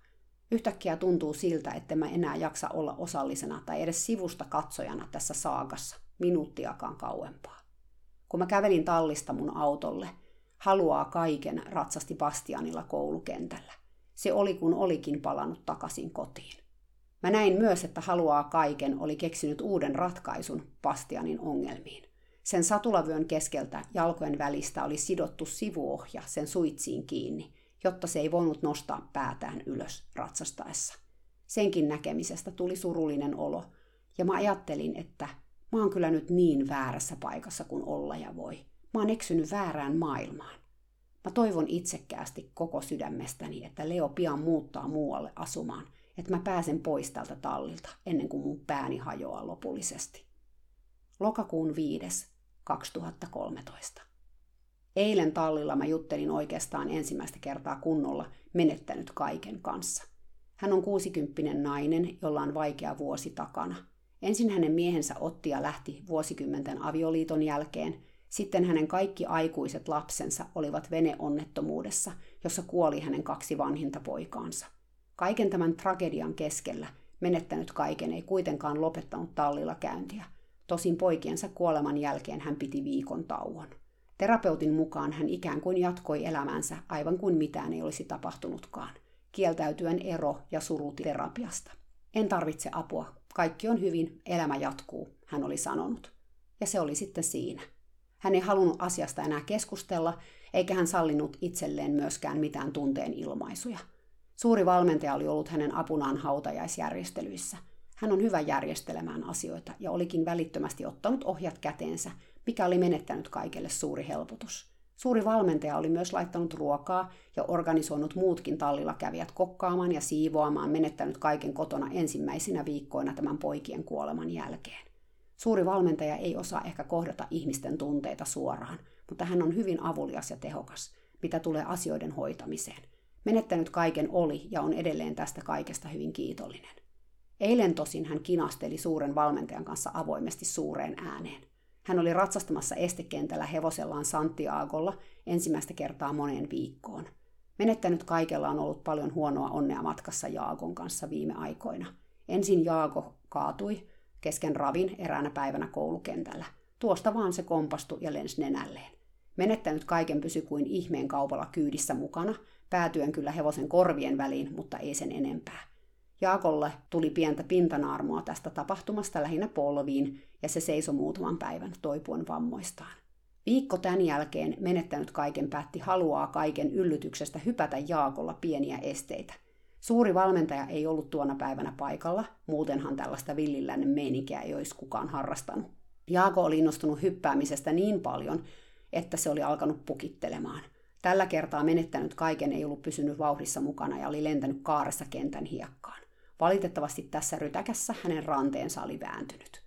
Yhtäkkiä tuntuu siltä, että mä enää jaksa olla osallisena tai edes sivusta katsojana tässä saagassa, minuuttiakaan kauempaa. Kun mä kävelin tallista mun autolle, haluaa kaiken ratsasti Bastianilla koulukentällä. Se oli kun olikin palannut takaisin kotiin. Mä näin myös, että haluaa kaiken oli keksinyt uuden ratkaisun Bastianin ongelmiin. Sen satulavyön keskeltä jalkojen välistä oli sidottu sivuohja sen suitsiin kiinni, jotta se ei voinut nostaa päätään ylös ratsastaessa. Senkin näkemisestä tuli surullinen olo, ja mä ajattelin, että mä oon kyllä nyt niin väärässä paikassa kuin olla ja voi. Mä oon eksynyt väärään maailmaan. Mä toivon itsekkäästi koko sydämestäni, että Leo pian muuttaa muualle asumaan, että mä pääsen pois tältä tallilta ennen kuin mun pääni hajoaa lopullisesti. Lokakuun 5. 2013. Eilen tallilla mä juttelin oikeastaan ensimmäistä kertaa kunnolla menettänyt kaiken kanssa. Hän on kuusikymppinen nainen, jolla on vaikea vuosi takana. Ensin hänen miehensä otti ja lähti vuosikymmenten avioliiton jälkeen, sitten hänen kaikki aikuiset lapsensa olivat veneonnettomuudessa, jossa kuoli hänen kaksi vanhinta poikaansa. Kaiken tämän tragedian keskellä menettänyt kaiken ei kuitenkaan lopettanut tallilla käyntiä. Tosin poikiensa kuoleman jälkeen hän piti viikon tauon. Terapeutin mukaan hän ikään kuin jatkoi elämänsä aivan kuin mitään ei olisi tapahtunutkaan, kieltäytyen ero- ja suruterapiasta. En tarvitse apua, kaikki on hyvin, elämä jatkuu, hän oli sanonut. Ja se oli sitten siinä. Hän ei halunnut asiasta enää keskustella, eikä hän sallinut itselleen myöskään mitään tunteen ilmaisuja. Suuri valmentaja oli ollut hänen apunaan hautajaisjärjestelyissä. Hän on hyvä järjestelemään asioita ja olikin välittömästi ottanut ohjat käteensä, mikä oli menettänyt kaikelle suuri helpotus. Suuri valmentaja oli myös laittanut ruokaa ja organisoinut muutkin tallilla kävijät kokkaamaan ja siivoamaan menettänyt kaiken kotona ensimmäisinä viikkoina tämän poikien kuoleman jälkeen. Suuri valmentaja ei osaa ehkä kohdata ihmisten tunteita suoraan, mutta hän on hyvin avulias ja tehokas, mitä tulee asioiden hoitamiseen. Menettänyt kaiken oli ja on edelleen tästä kaikesta hyvin kiitollinen. Eilen tosin hän kinasteli suuren valmentajan kanssa avoimesti suureen ääneen. Hän oli ratsastamassa estekentällä hevosellaan Santiagolla ensimmäistä kertaa moneen viikkoon. Menettänyt kaikella on ollut paljon huonoa onnea matkassa Jaakon kanssa viime aikoina. Ensin Jaako kaatui, kesken ravin eräänä päivänä koulukentällä. Tuosta vaan se kompastui ja lensi nenälleen. Menettänyt kaiken pysy kuin ihmeen kaupalla kyydissä mukana, päätyen kyllä hevosen korvien väliin, mutta ei sen enempää. Jaakolle tuli pientä pintanaarmoa tästä tapahtumasta lähinnä polviin, ja se seisoi muutaman päivän toipuen vammoistaan. Viikko tämän jälkeen menettänyt kaiken päätti haluaa kaiken yllytyksestä hypätä Jaakolla pieniä esteitä. Suuri valmentaja ei ollut tuona päivänä paikalla, muutenhan tällaista villilännen meininkiä ei olisi kukaan harrastanut. Jaako oli innostunut hyppäämisestä niin paljon, että se oli alkanut pukittelemaan. Tällä kertaa menettänyt kaiken ei ollut pysynyt vauhdissa mukana ja oli lentänyt kaaressa kentän hiekkaan. Valitettavasti tässä rytäkässä hänen ranteensa oli vääntynyt.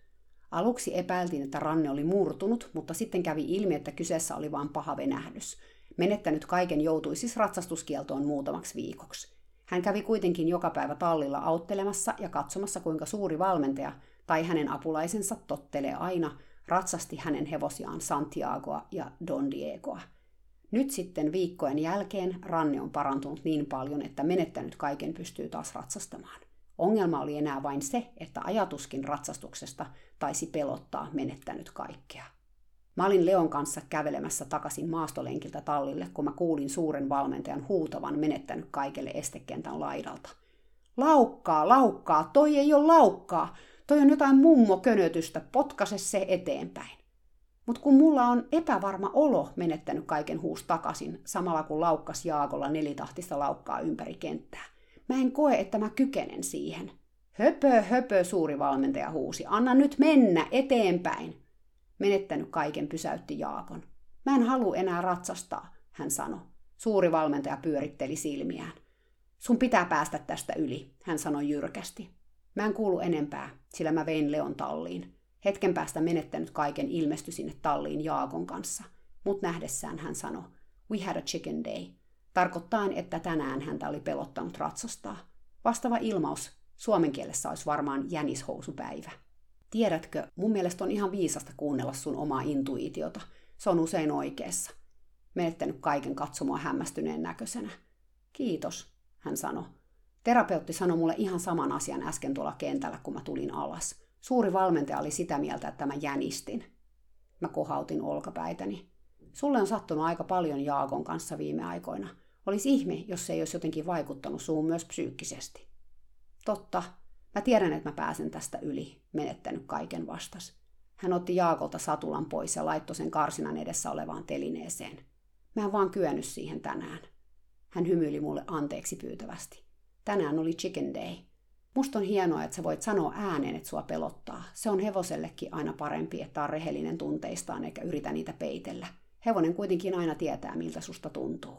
Aluksi epäiltiin, että ranne oli murtunut, mutta sitten kävi ilmi, että kyseessä oli vain paha venähdys. Menettänyt kaiken joutui siis ratsastuskieltoon muutamaksi viikoksi. Hän kävi kuitenkin joka päivä tallilla auttelemassa ja katsomassa, kuinka suuri valmentaja tai hänen apulaisensa tottelee aina ratsasti hänen hevosiaan Santiagoa ja Don Diegoa. Nyt sitten viikkojen jälkeen ranne on parantunut niin paljon, että menettänyt kaiken pystyy taas ratsastamaan. Ongelma oli enää vain se, että ajatuskin ratsastuksesta taisi pelottaa menettänyt kaikkea. Mä olin Leon kanssa kävelemässä takaisin maastolenkiltä tallille, kun mä kuulin suuren valmentajan huutavan menettänyt kaikelle estekentän laidalta. Laukkaa, laukkaa, toi ei ole laukkaa, toi on jotain mummokönötystä, potkase se eteenpäin. Mutta kun mulla on epävarma olo menettänyt kaiken huus takaisin, samalla kun laukkas Jaakolla nelitahtista laukkaa ympäri kenttää, Mä en koe, että mä kykenen siihen. Höpö, höpö, suuri valmentaja huusi. Anna nyt mennä eteenpäin. Menettänyt kaiken pysäytti Jaakon. Mä en halua enää ratsastaa, hän sanoi. Suuri valmentaja pyöritteli silmiään. Sun pitää päästä tästä yli, hän sanoi jyrkästi. Mä en kuulu enempää, sillä mä vein Leon talliin. Hetken päästä menettänyt kaiken ilmestyi sinne talliin Jaakon kanssa. Mut nähdessään hän sanoi, we had a chicken day tarkoittaen, että tänään häntä oli pelottanut ratsastaa. Vastaava ilmaus suomen kielessä olisi varmaan jänishousupäivä. Tiedätkö, mun mielestä on ihan viisasta kuunnella sun omaa intuitiota. Se on usein oikeassa. Menettänyt kaiken katsomaan hämmästyneen näköisenä. Kiitos, hän sanoi. Terapeutti sanoi mulle ihan saman asian äsken tuolla kentällä, kun mä tulin alas. Suuri valmentaja oli sitä mieltä, että mä jänistin. Mä kohautin olkapäitäni. Sulle on sattunut aika paljon Jaakon kanssa viime aikoina. Olisi ihme, jos se ei olisi jotenkin vaikuttanut suun myös psyykkisesti. Totta, mä tiedän, että mä pääsen tästä yli, menettänyt kaiken vastas. Hän otti Jaakolta satulan pois ja laittoi sen karsinan edessä olevaan telineeseen. Mä en vaan kyennyt siihen tänään. Hän hymyili mulle anteeksi pyytävästi. Tänään oli chicken day. Musta on hienoa, että sä voit sanoa ääneen, että sua pelottaa. Se on hevosellekin aina parempi, että on rehellinen tunteistaan eikä yritä niitä peitellä. Hevonen kuitenkin aina tietää, miltä susta tuntuu.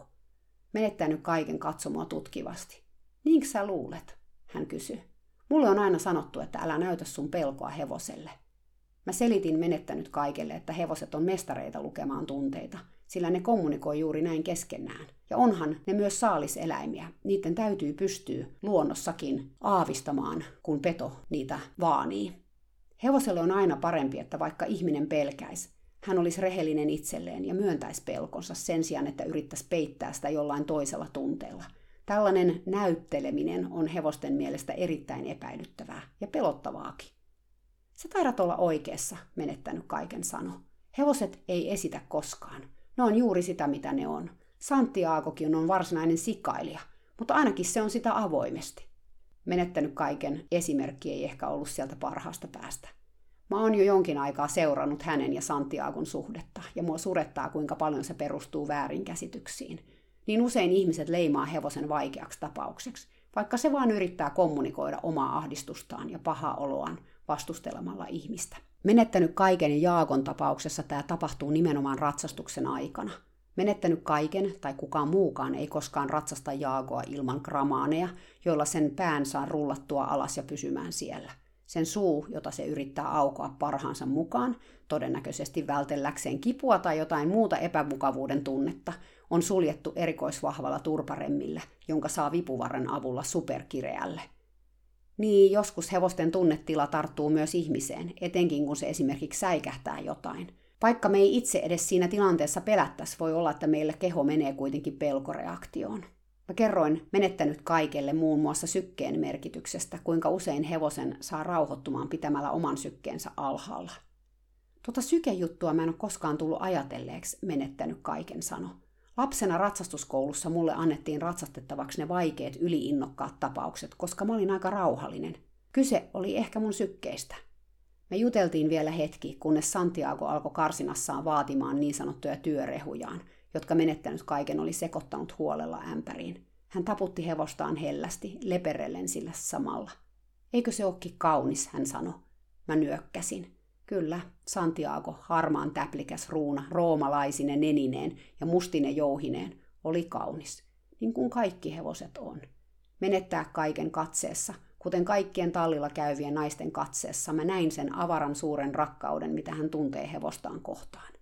Menettänyt kaiken katsomoa tutkivasti. Niinkö sä luulet? Hän kysyi. Mulle on aina sanottu, että älä näytä sun pelkoa hevoselle. Mä selitin menettänyt kaikelle, että hevoset on mestareita lukemaan tunteita, sillä ne kommunikoi juuri näin keskenään. Ja onhan ne myös saaliseläimiä. Niiden täytyy pystyä luonnossakin aavistamaan, kun peto niitä vaanii. Hevoselle on aina parempi, että vaikka ihminen pelkäisi, hän olisi rehellinen itselleen ja myöntäisi pelkonsa sen sijaan, että yrittäisi peittää sitä jollain toisella tunteella. Tällainen näytteleminen on hevosten mielestä erittäin epäilyttävää ja pelottavaakin. Se taidat olla oikeassa, menettänyt kaiken sano. Hevoset ei esitä koskaan. Ne on juuri sitä, mitä ne on. Santiagokin on varsinainen sikailija, mutta ainakin se on sitä avoimesti. Menettänyt kaiken esimerkki ei ehkä ollut sieltä parhaasta päästä. Mä oon jo jonkin aikaa seurannut hänen ja Santiagon suhdetta, ja mua surettaa, kuinka paljon se perustuu väärinkäsityksiin. Niin usein ihmiset leimaa hevosen vaikeaksi tapaukseksi, vaikka se vaan yrittää kommunikoida omaa ahdistustaan ja pahaa oloaan vastustelemalla ihmistä. Menettänyt kaiken ja Jaakon tapauksessa tämä tapahtuu nimenomaan ratsastuksen aikana. Menettänyt kaiken tai kukaan muukaan ei koskaan ratsasta Jaagoa ilman gramaaneja, joilla sen pään saa rullattua alas ja pysymään siellä. Sen suu, jota se yrittää aukoa parhaansa mukaan, todennäköisesti vältelläkseen kipua tai jotain muuta epämukavuuden tunnetta, on suljettu erikoisvahvalla turparemmillä, jonka saa vipuvarren avulla superkireälle – niin, joskus hevosten tunnetila tarttuu myös ihmiseen, etenkin kun se esimerkiksi säikähtää jotain. Vaikka me ei itse edes siinä tilanteessa pelättäisi, voi olla, että meillä keho menee kuitenkin pelkoreaktioon. Mä kerroin menettänyt kaikelle muun muassa sykkeen merkityksestä, kuinka usein hevosen saa rauhoittumaan pitämällä oman sykkeensä alhaalla. Tuota sykejuttua mä en ole koskaan tullut ajatelleeksi, menettänyt kaiken sano. Lapsena ratsastuskoulussa mulle annettiin ratsastettavaksi ne vaikeat yliinnokkaat tapaukset, koska mä olin aika rauhallinen. Kyse oli ehkä mun sykkeistä. Me juteltiin vielä hetki, kunnes Santiago alkoi karsinassaan vaatimaan niin sanottuja työrehujaan, jotka menettänyt kaiken oli sekoittanut huolella ämpäriin. Hän taputti hevostaan hellästi, leperellen sillä samalla. Eikö se olekin kaunis, hän sanoi. Mä nyökkäsin. Kyllä, Santiago, harmaan täplikäs ruuna, roomalaisine nenineen ja mustine jouhineen, oli kaunis, niin kuin kaikki hevoset on. Menettää kaiken katseessa, kuten kaikkien tallilla käyvien naisten katseessa, mä näin sen avaran suuren rakkauden, mitä hän tuntee hevostaan kohtaan.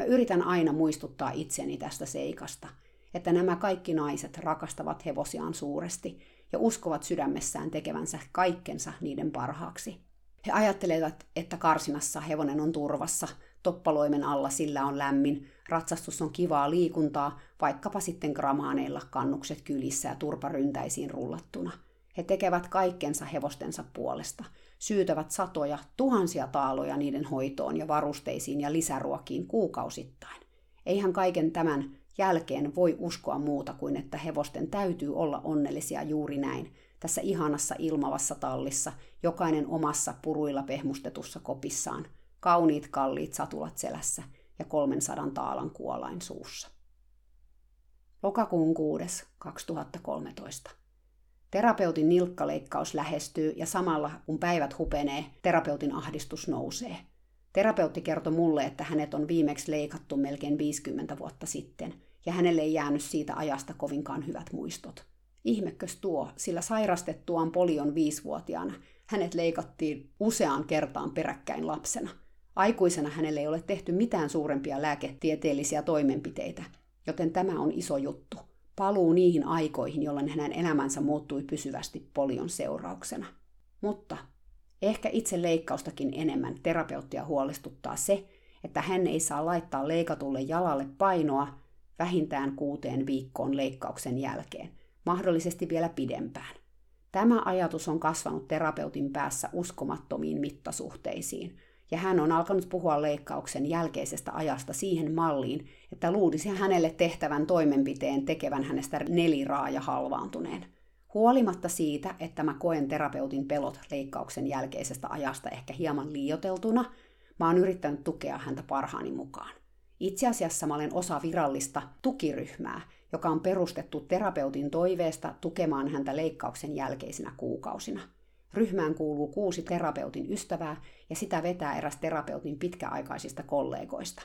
Mä yritän aina muistuttaa itseni tästä seikasta, että nämä kaikki naiset rakastavat hevosiaan suuresti ja uskovat sydämessään tekevänsä kaikkensa niiden parhaaksi – he ajattelevat, että karsinassa hevonen on turvassa, toppaloimen alla sillä on lämmin, ratsastus on kivaa liikuntaa, vaikkapa sitten gramaaneilla kannukset kylissä ja turparyntäisiin rullattuna. He tekevät kaikkensa hevostensa puolesta, syytävät satoja, tuhansia taaloja niiden hoitoon ja varusteisiin ja lisäruokiin kuukausittain. Eihän kaiken tämän jälkeen voi uskoa muuta kuin, että hevosten täytyy olla onnellisia juuri näin, tässä ihanassa ilmavassa tallissa, jokainen omassa puruilla pehmustetussa kopissaan, kauniit kalliit satulat selässä ja 300 taalan kuolain suussa. Lokakuun 6. 2013. Terapeutin nilkkaleikkaus lähestyy ja samalla kun päivät hupenee, terapeutin ahdistus nousee. Terapeutti kertoi mulle, että hänet on viimeksi leikattu melkein 50 vuotta sitten, ja hänelle ei jäänyt siitä ajasta kovinkaan hyvät muistot. Ihmekös tuo, sillä sairastettuaan polion viisivuotiaana hänet leikattiin useaan kertaan peräkkäin lapsena. Aikuisena hänelle ei ole tehty mitään suurempia lääketieteellisiä toimenpiteitä, joten tämä on iso juttu. Paluu niihin aikoihin, jolloin hänen elämänsä muuttui pysyvästi polion seurauksena. Mutta ehkä itse leikkaustakin enemmän terapeuttia huolestuttaa se, että hän ei saa laittaa leikatulle jalalle painoa vähintään kuuteen viikkoon leikkauksen jälkeen, mahdollisesti vielä pidempään. Tämä ajatus on kasvanut terapeutin päässä uskomattomiin mittasuhteisiin, ja hän on alkanut puhua leikkauksen jälkeisestä ajasta siihen malliin, että luulisi hänelle tehtävän toimenpiteen tekevän hänestä neliraaja halvaantuneen. Huolimatta siitä, että mä koen terapeutin pelot leikkauksen jälkeisestä ajasta ehkä hieman liioteltuna, mä oon yrittänyt tukea häntä parhaani mukaan. Itse asiassa mä olen osa virallista tukiryhmää, joka on perustettu terapeutin toiveesta tukemaan häntä leikkauksen jälkeisinä kuukausina. Ryhmään kuuluu kuusi terapeutin ystävää ja sitä vetää eräs terapeutin pitkäaikaisista kollegoista.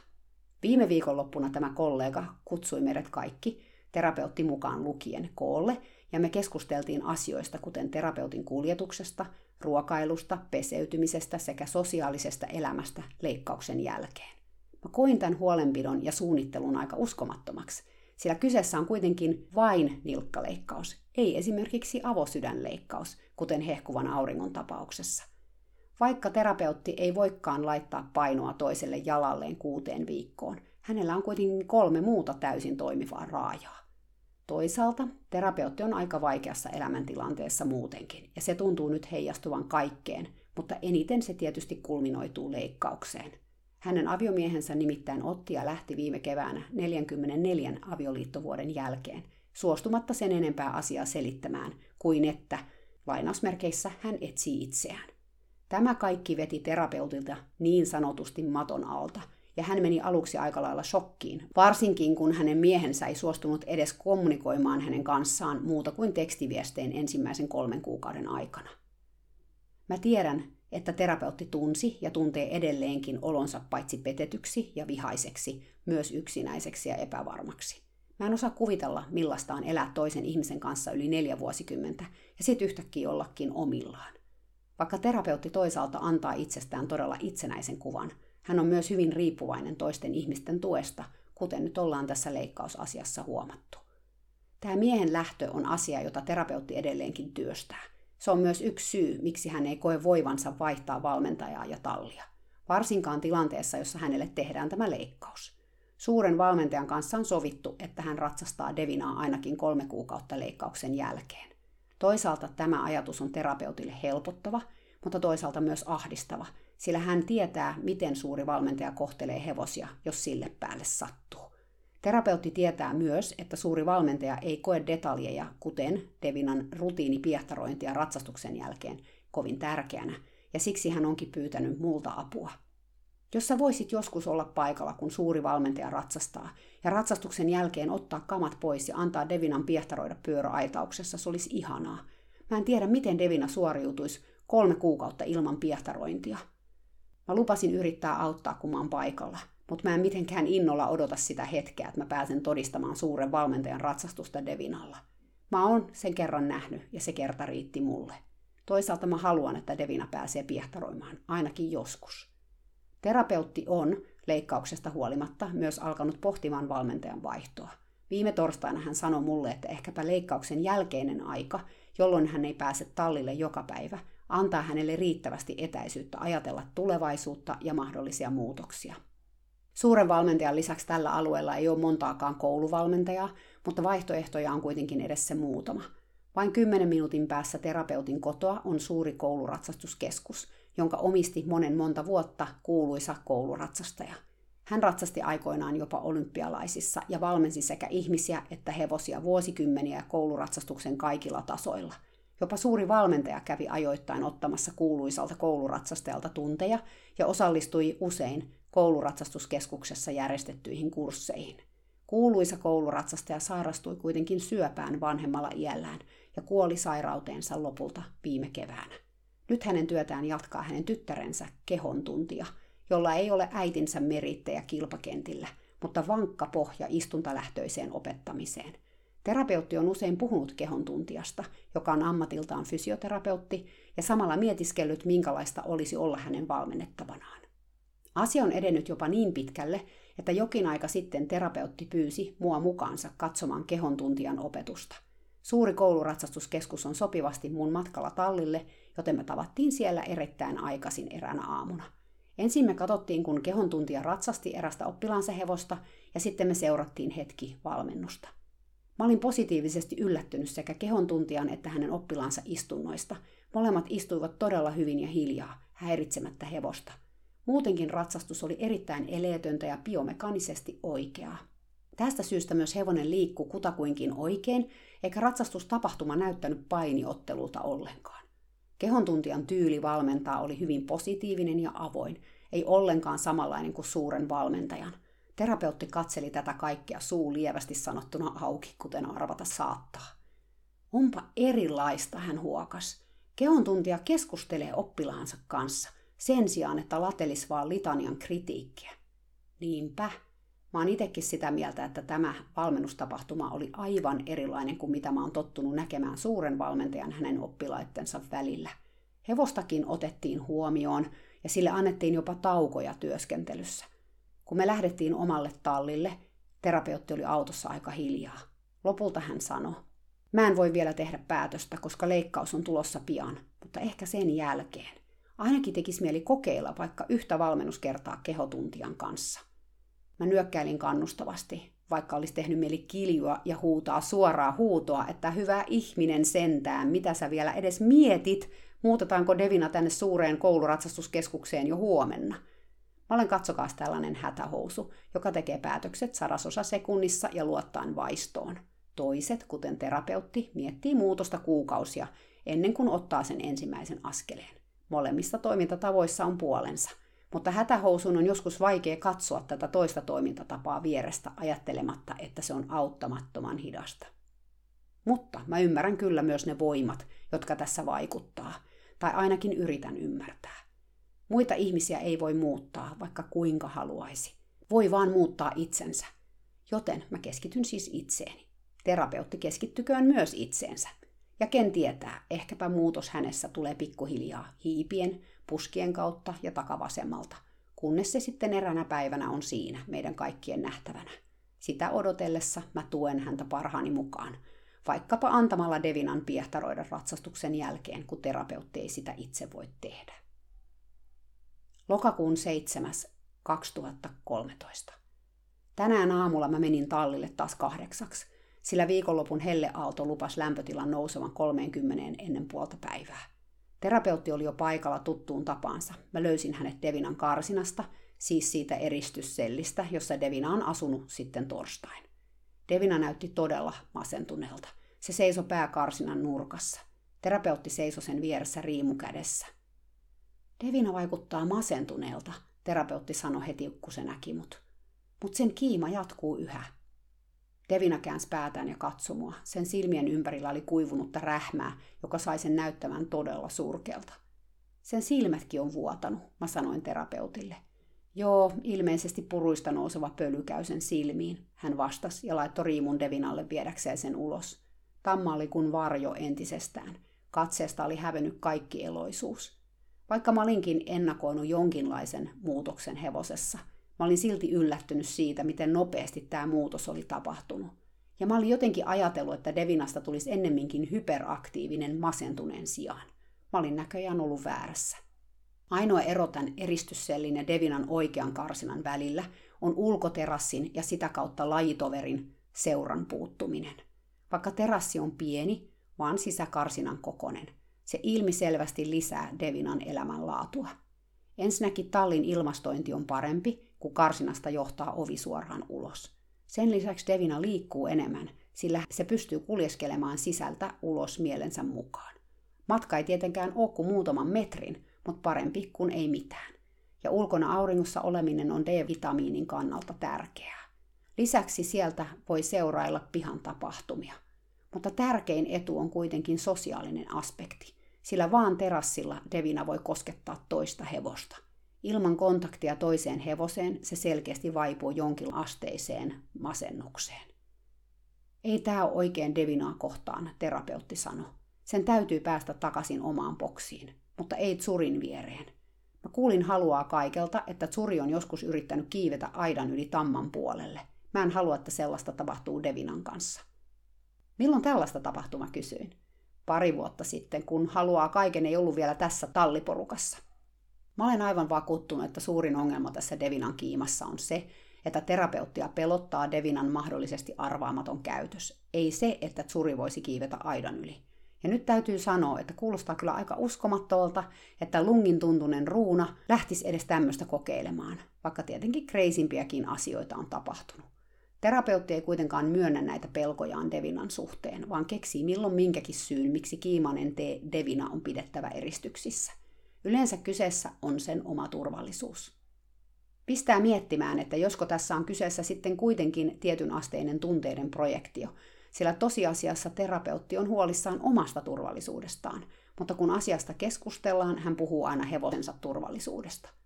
Viime viikonloppuna tämä kollega kutsui meidät kaikki, terapeutti mukaan lukien, koolle, ja me keskusteltiin asioista kuten terapeutin kuljetuksesta, ruokailusta, peseytymisestä sekä sosiaalisesta elämästä leikkauksen jälkeen. Mä koin tämän huolenpidon ja suunnittelun aika uskomattomaksi, sillä kyseessä on kuitenkin vain nilkkaleikkaus, ei esimerkiksi avosydänleikkaus, kuten hehkuvan auringon tapauksessa. Vaikka terapeutti ei voikaan laittaa painoa toiselle jalalleen kuuteen viikkoon, hänellä on kuitenkin kolme muuta täysin toimivaa raajaa. Toisaalta terapeutti on aika vaikeassa elämäntilanteessa muutenkin, ja se tuntuu nyt heijastuvan kaikkeen, mutta eniten se tietysti kulminoituu leikkaukseen. Hänen aviomiehensä nimittäin otti ja lähti viime keväänä 44 avioliittovuoden jälkeen, suostumatta sen enempää asiaa selittämään kuin että, lainausmerkeissä, hän etsii itseään. Tämä kaikki veti terapeutilta niin sanotusti maton alta, ja hän meni aluksi aika lailla shokkiin, varsinkin kun hänen miehensä ei suostunut edes kommunikoimaan hänen kanssaan muuta kuin tekstiviestein ensimmäisen kolmen kuukauden aikana. Mä tiedän, että terapeutti tunsi ja tuntee edelleenkin olonsa paitsi petetyksi ja vihaiseksi, myös yksinäiseksi ja epävarmaksi. Mä en osaa kuvitella, millaista on elää toisen ihmisen kanssa yli neljä vuosikymmentä ja sitten yhtäkkiä ollakin omillaan. Vaikka terapeutti toisaalta antaa itsestään todella itsenäisen kuvan, hän on myös hyvin riippuvainen toisten ihmisten tuesta, kuten nyt ollaan tässä leikkausasiassa huomattu. Tämä miehen lähtö on asia, jota terapeutti edelleenkin työstää. Se on myös yksi syy, miksi hän ei koe voivansa vaihtaa valmentajaa ja tallia. Varsinkaan tilanteessa, jossa hänelle tehdään tämä leikkaus. Suuren valmentajan kanssa on sovittu, että hän ratsastaa Devinaa ainakin kolme kuukautta leikkauksen jälkeen. Toisaalta tämä ajatus on terapeutille helpottava, mutta toisaalta myös ahdistava, sillä hän tietää, miten suuri valmentaja kohtelee hevosia, jos sille päälle sattuu. Terapeutti tietää myös, että suuri valmentaja ei koe detaljeja, kuten Devinan rutiinipiehtarointia ratsastuksen jälkeen, kovin tärkeänä, ja siksi hän onkin pyytänyt multa apua. Jos sä voisit joskus olla paikalla, kun suuri valmentaja ratsastaa, ja ratsastuksen jälkeen ottaa kamat pois ja antaa Devinan piehtaroida pyöräaitauksessa, se olisi ihanaa. Mä en tiedä, miten Devina suoriutuisi kolme kuukautta ilman piehtarointia. Mä lupasin yrittää auttaa, kun mä oon paikalla, mutta mä en mitenkään innolla odota sitä hetkeä, että mä pääsen todistamaan suuren valmentajan ratsastusta Devinalla. Mä oon sen kerran nähnyt ja se kerta riitti mulle. Toisaalta mä haluan, että Devina pääsee piehtaroimaan, ainakin joskus. Terapeutti on, leikkauksesta huolimatta, myös alkanut pohtimaan valmentajan vaihtoa. Viime torstaina hän sanoi mulle, että ehkäpä leikkauksen jälkeinen aika, jolloin hän ei pääse tallille joka päivä, antaa hänelle riittävästi etäisyyttä ajatella tulevaisuutta ja mahdollisia muutoksia. Suuren valmentajan lisäksi tällä alueella ei ole montaakaan kouluvalmentajaa, mutta vaihtoehtoja on kuitenkin edessä muutama. Vain 10 minuutin päässä terapeutin kotoa on suuri kouluratsastuskeskus, jonka omisti monen monta vuotta kuuluisa kouluratsastaja. Hän ratsasti aikoinaan jopa olympialaisissa ja valmensi sekä ihmisiä että hevosia vuosikymmeniä kouluratsastuksen kaikilla tasoilla – Jopa suuri valmentaja kävi ajoittain ottamassa kuuluisalta kouluratsastajalta tunteja ja osallistui usein kouluratsastuskeskuksessa järjestettyihin kursseihin. Kuuluisa kouluratsastaja sairastui kuitenkin syöpään vanhemmalla iällään ja kuoli sairauteensa lopulta viime keväänä. Nyt hänen työtään jatkaa hänen tyttärensä kehon tuntia, jolla ei ole äitinsä merittejä kilpakentillä, mutta vankka pohja istuntalähtöiseen opettamiseen – Terapeutti on usein puhunut kehon tuntijasta, joka on ammatiltaan fysioterapeutti, ja samalla mietiskellyt, minkälaista olisi olla hänen valmennettavanaan. Asia on edennyt jopa niin pitkälle, että jokin aika sitten terapeutti pyysi mua mukaansa katsomaan kehon tuntijan opetusta. Suuri kouluratsastuskeskus on sopivasti mun matkalla tallille, joten me tavattiin siellä erittäin aikaisin eräänä aamuna. Ensin me katsottiin, kun kehon tuntija ratsasti erästä oppilaansa hevosta, ja sitten me seurattiin hetki valmennusta. Mä olin positiivisesti yllättynyt sekä kehon tuntijan että hänen oppilaansa istunnoista. Molemmat istuivat todella hyvin ja hiljaa, häiritsemättä hevosta. Muutenkin ratsastus oli erittäin eleetöntä ja biomekaanisesti oikeaa. Tästä syystä myös hevonen liikkuu kutakuinkin oikein, eikä ratsastustapahtuma näyttänyt painiottelulta ollenkaan. Kehontuntijan tyyli valmentaa oli hyvin positiivinen ja avoin, ei ollenkaan samanlainen kuin suuren valmentajan. Terapeutti katseli tätä kaikkea suu lievästi sanottuna auki, kuten arvata saattaa. Onpa erilaista, hän huokas. Kehon tuntija keskustelee oppilaansa kanssa, sen sijaan, että latelis vaan litanian kritiikkiä. Niinpä. Mä oon itekin sitä mieltä, että tämä valmennustapahtuma oli aivan erilainen kuin mitä mä oon tottunut näkemään suuren valmentajan hänen oppilaittensa välillä. Hevostakin otettiin huomioon ja sille annettiin jopa taukoja työskentelyssä. Kun me lähdettiin omalle tallille, terapeutti oli autossa aika hiljaa. Lopulta hän sanoi, mä en voi vielä tehdä päätöstä, koska leikkaus on tulossa pian, mutta ehkä sen jälkeen. Ainakin tekisi mieli kokeilla vaikka yhtä valmennuskertaa kehotuntijan kanssa. Mä nyökkäilin kannustavasti, vaikka olisi tehnyt mieli kiljua ja huutaa suoraa huutoa, että hyvä ihminen sentään, mitä sä vielä edes mietit, muutetaanko Devina tänne suureen kouluratsastuskeskukseen jo huomenna. Mä olen katsokaa tällainen hätähousu, joka tekee päätökset sadasosa sekunnissa ja luottaen vaistoon. Toiset, kuten terapeutti, miettii muutosta kuukausia ennen kuin ottaa sen ensimmäisen askeleen. Molemmissa toimintatavoissa on puolensa, mutta hätähousun on joskus vaikea katsoa tätä toista toimintatapaa vierestä ajattelematta, että se on auttamattoman hidasta. Mutta mä ymmärrän kyllä myös ne voimat, jotka tässä vaikuttaa, tai ainakin yritän ymmärtää. Muita ihmisiä ei voi muuttaa, vaikka kuinka haluaisi. Voi vaan muuttaa itsensä. Joten mä keskityn siis itseeni. Terapeutti keskittyköön myös itseensä. Ja ken tietää, ehkäpä muutos hänessä tulee pikkuhiljaa hiipien, puskien kautta ja takavasemmalta, kunnes se sitten eränä päivänä on siinä meidän kaikkien nähtävänä. Sitä odotellessa mä tuen häntä parhaani mukaan, vaikkapa antamalla Devinan piehtaroida ratsastuksen jälkeen, kun terapeutti ei sitä itse voi tehdä. Lokakuun 7. 2013. Tänään aamulla mä menin tallille taas kahdeksaksi, sillä viikonlopun helleaalto lupas lämpötilan nousevan 30 ennen puolta päivää. Terapeutti oli jo paikalla tuttuun tapaansa. Mä löysin hänet Devinan karsinasta, siis siitä eristyssellistä, jossa Devina on asunut sitten torstain. Devina näytti todella masentuneelta. Se seisoi pääkarsinan nurkassa. Terapeutti seisoi sen vieressä riimu kädessä. Devina vaikuttaa masentuneelta, terapeutti sanoi heti, kun se näki mut. Mut sen kiima jatkuu yhä. Devina käänsi päätään ja katsoi mua. Sen silmien ympärillä oli kuivunutta rähmää, joka sai sen näyttämään todella surkelta. Sen silmätkin on vuotanut, mä sanoin terapeutille. Joo, ilmeisesti puruista nouseva pöly käy sen silmiin, hän vastasi ja laittoi riimun Devinalle viedäkseen sen ulos. Tamma oli kuin varjo entisestään. Katseesta oli hävennyt kaikki eloisuus. Vaikka mä olinkin ennakoinut jonkinlaisen muutoksen hevosessa, mä olin silti yllättynyt siitä, miten nopeasti tämä muutos oli tapahtunut. Ja mä olin jotenkin ajatellut, että Devinasta tulisi ennemminkin hyperaktiivinen masentuneen sijaan. Mä olin näköjään ollut väärässä. Ainoa ero tämän eristyssellin ja Devinan oikean karsinan välillä on ulkoterassin ja sitä kautta lajitoverin seuran puuttuminen. Vaikka terassi on pieni, vaan sisäkarsinan kokonen – se ilmiselvästi lisää Devinan elämänlaatua. Ensinnäkin tallin ilmastointi on parempi, kun karsinasta johtaa ovi suoraan ulos. Sen lisäksi Devina liikkuu enemmän, sillä se pystyy kuljeskelemaan sisältä ulos mielensä mukaan. Matka ei tietenkään ole kuin muutaman metrin, mutta parempi kuin ei mitään. Ja ulkona auringossa oleminen on D-vitamiinin kannalta tärkeää. Lisäksi sieltä voi seurailla pihan tapahtumia. Mutta tärkein etu on kuitenkin sosiaalinen aspekti, sillä vaan terassilla Devina voi koskettaa toista hevosta. Ilman kontaktia toiseen hevoseen se selkeästi vaipuu jonkin asteiseen masennukseen. Ei tämä ole oikein Devinaa kohtaan, terapeutti sanoi. Sen täytyy päästä takaisin omaan boksiin, mutta ei Tsurin viereen. Mä kuulin haluaa kaikelta, että Tsuri on joskus yrittänyt kiivetä aidan yli tamman puolelle. Mä en halua, että sellaista tapahtuu Devinan kanssa. Milloin tällaista tapahtumaa kysyin? Pari vuotta sitten, kun haluaa kaiken ei ollut vielä tässä talliporukassa. Mä olen aivan vakuuttunut, että suurin ongelma tässä Devinan kiimassa on se, että terapeuttia pelottaa Devinan mahdollisesti arvaamaton käytös. Ei se, että Tsuri voisi kiivetä aidan yli. Ja nyt täytyy sanoa, että kuulostaa kyllä aika uskomattomalta, että lungin tuntunen ruuna lähtisi edes tämmöistä kokeilemaan, vaikka tietenkin kreisimpiäkin asioita on tapahtunut. Terapeutti ei kuitenkaan myönnä näitä pelkojaan Devinan suhteen, vaan keksii milloin minkäkin syyn, miksi kiimanen tee Devina on pidettävä eristyksissä. Yleensä kyseessä on sen oma turvallisuus. Pistää miettimään, että josko tässä on kyseessä sitten kuitenkin tietyn asteinen tunteiden projektio, sillä tosiasiassa terapeutti on huolissaan omasta turvallisuudestaan, mutta kun asiasta keskustellaan, hän puhuu aina hevosensa turvallisuudesta –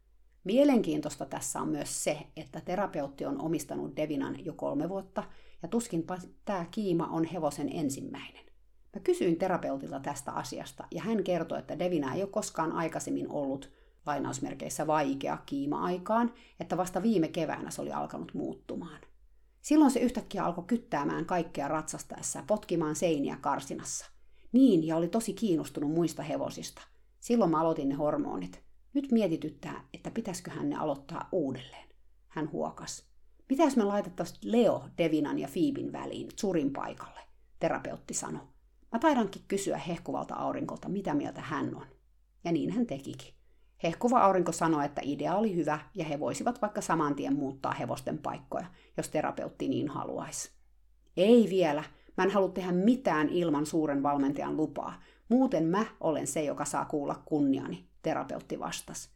Mielenkiintoista tässä on myös se, että terapeutti on omistanut Devinan jo kolme vuotta, ja tuskinpa tämä kiima on hevosen ensimmäinen. Mä kysyin terapeutilta tästä asiasta ja hän kertoi, että Devina ei ole koskaan aikaisemmin ollut lainausmerkeissä vaikea kiima-aikaan, että vasta viime keväänä se oli alkanut muuttumaan. Silloin se yhtäkkiä alkoi kyttäämään kaikkea ratsastaessa ja potkimaan seiniä karsinassa. Niin, ja oli tosi kiinnostunut muista hevosista. Silloin mä aloitin ne hormonit. Nyt mietityttää, että pitäisiköhän ne aloittaa uudelleen. Hän huokas. Mitä jos me laitettaisiin Leo, Devinan ja Fiibin väliin Zurin paikalle? Terapeutti sanoi. Mä taidankin kysyä hehkuvalta aurinkolta, mitä mieltä hän on. Ja niin hän tekikin. Hehkuva aurinko sanoi, että idea oli hyvä ja he voisivat vaikka saman tien muuttaa hevosten paikkoja, jos terapeutti niin haluaisi. Ei vielä, mä en halua tehdä mitään ilman suuren valmentajan lupaa. Muuten mä olen se, joka saa kuulla kunniani, terapeutti vastasi.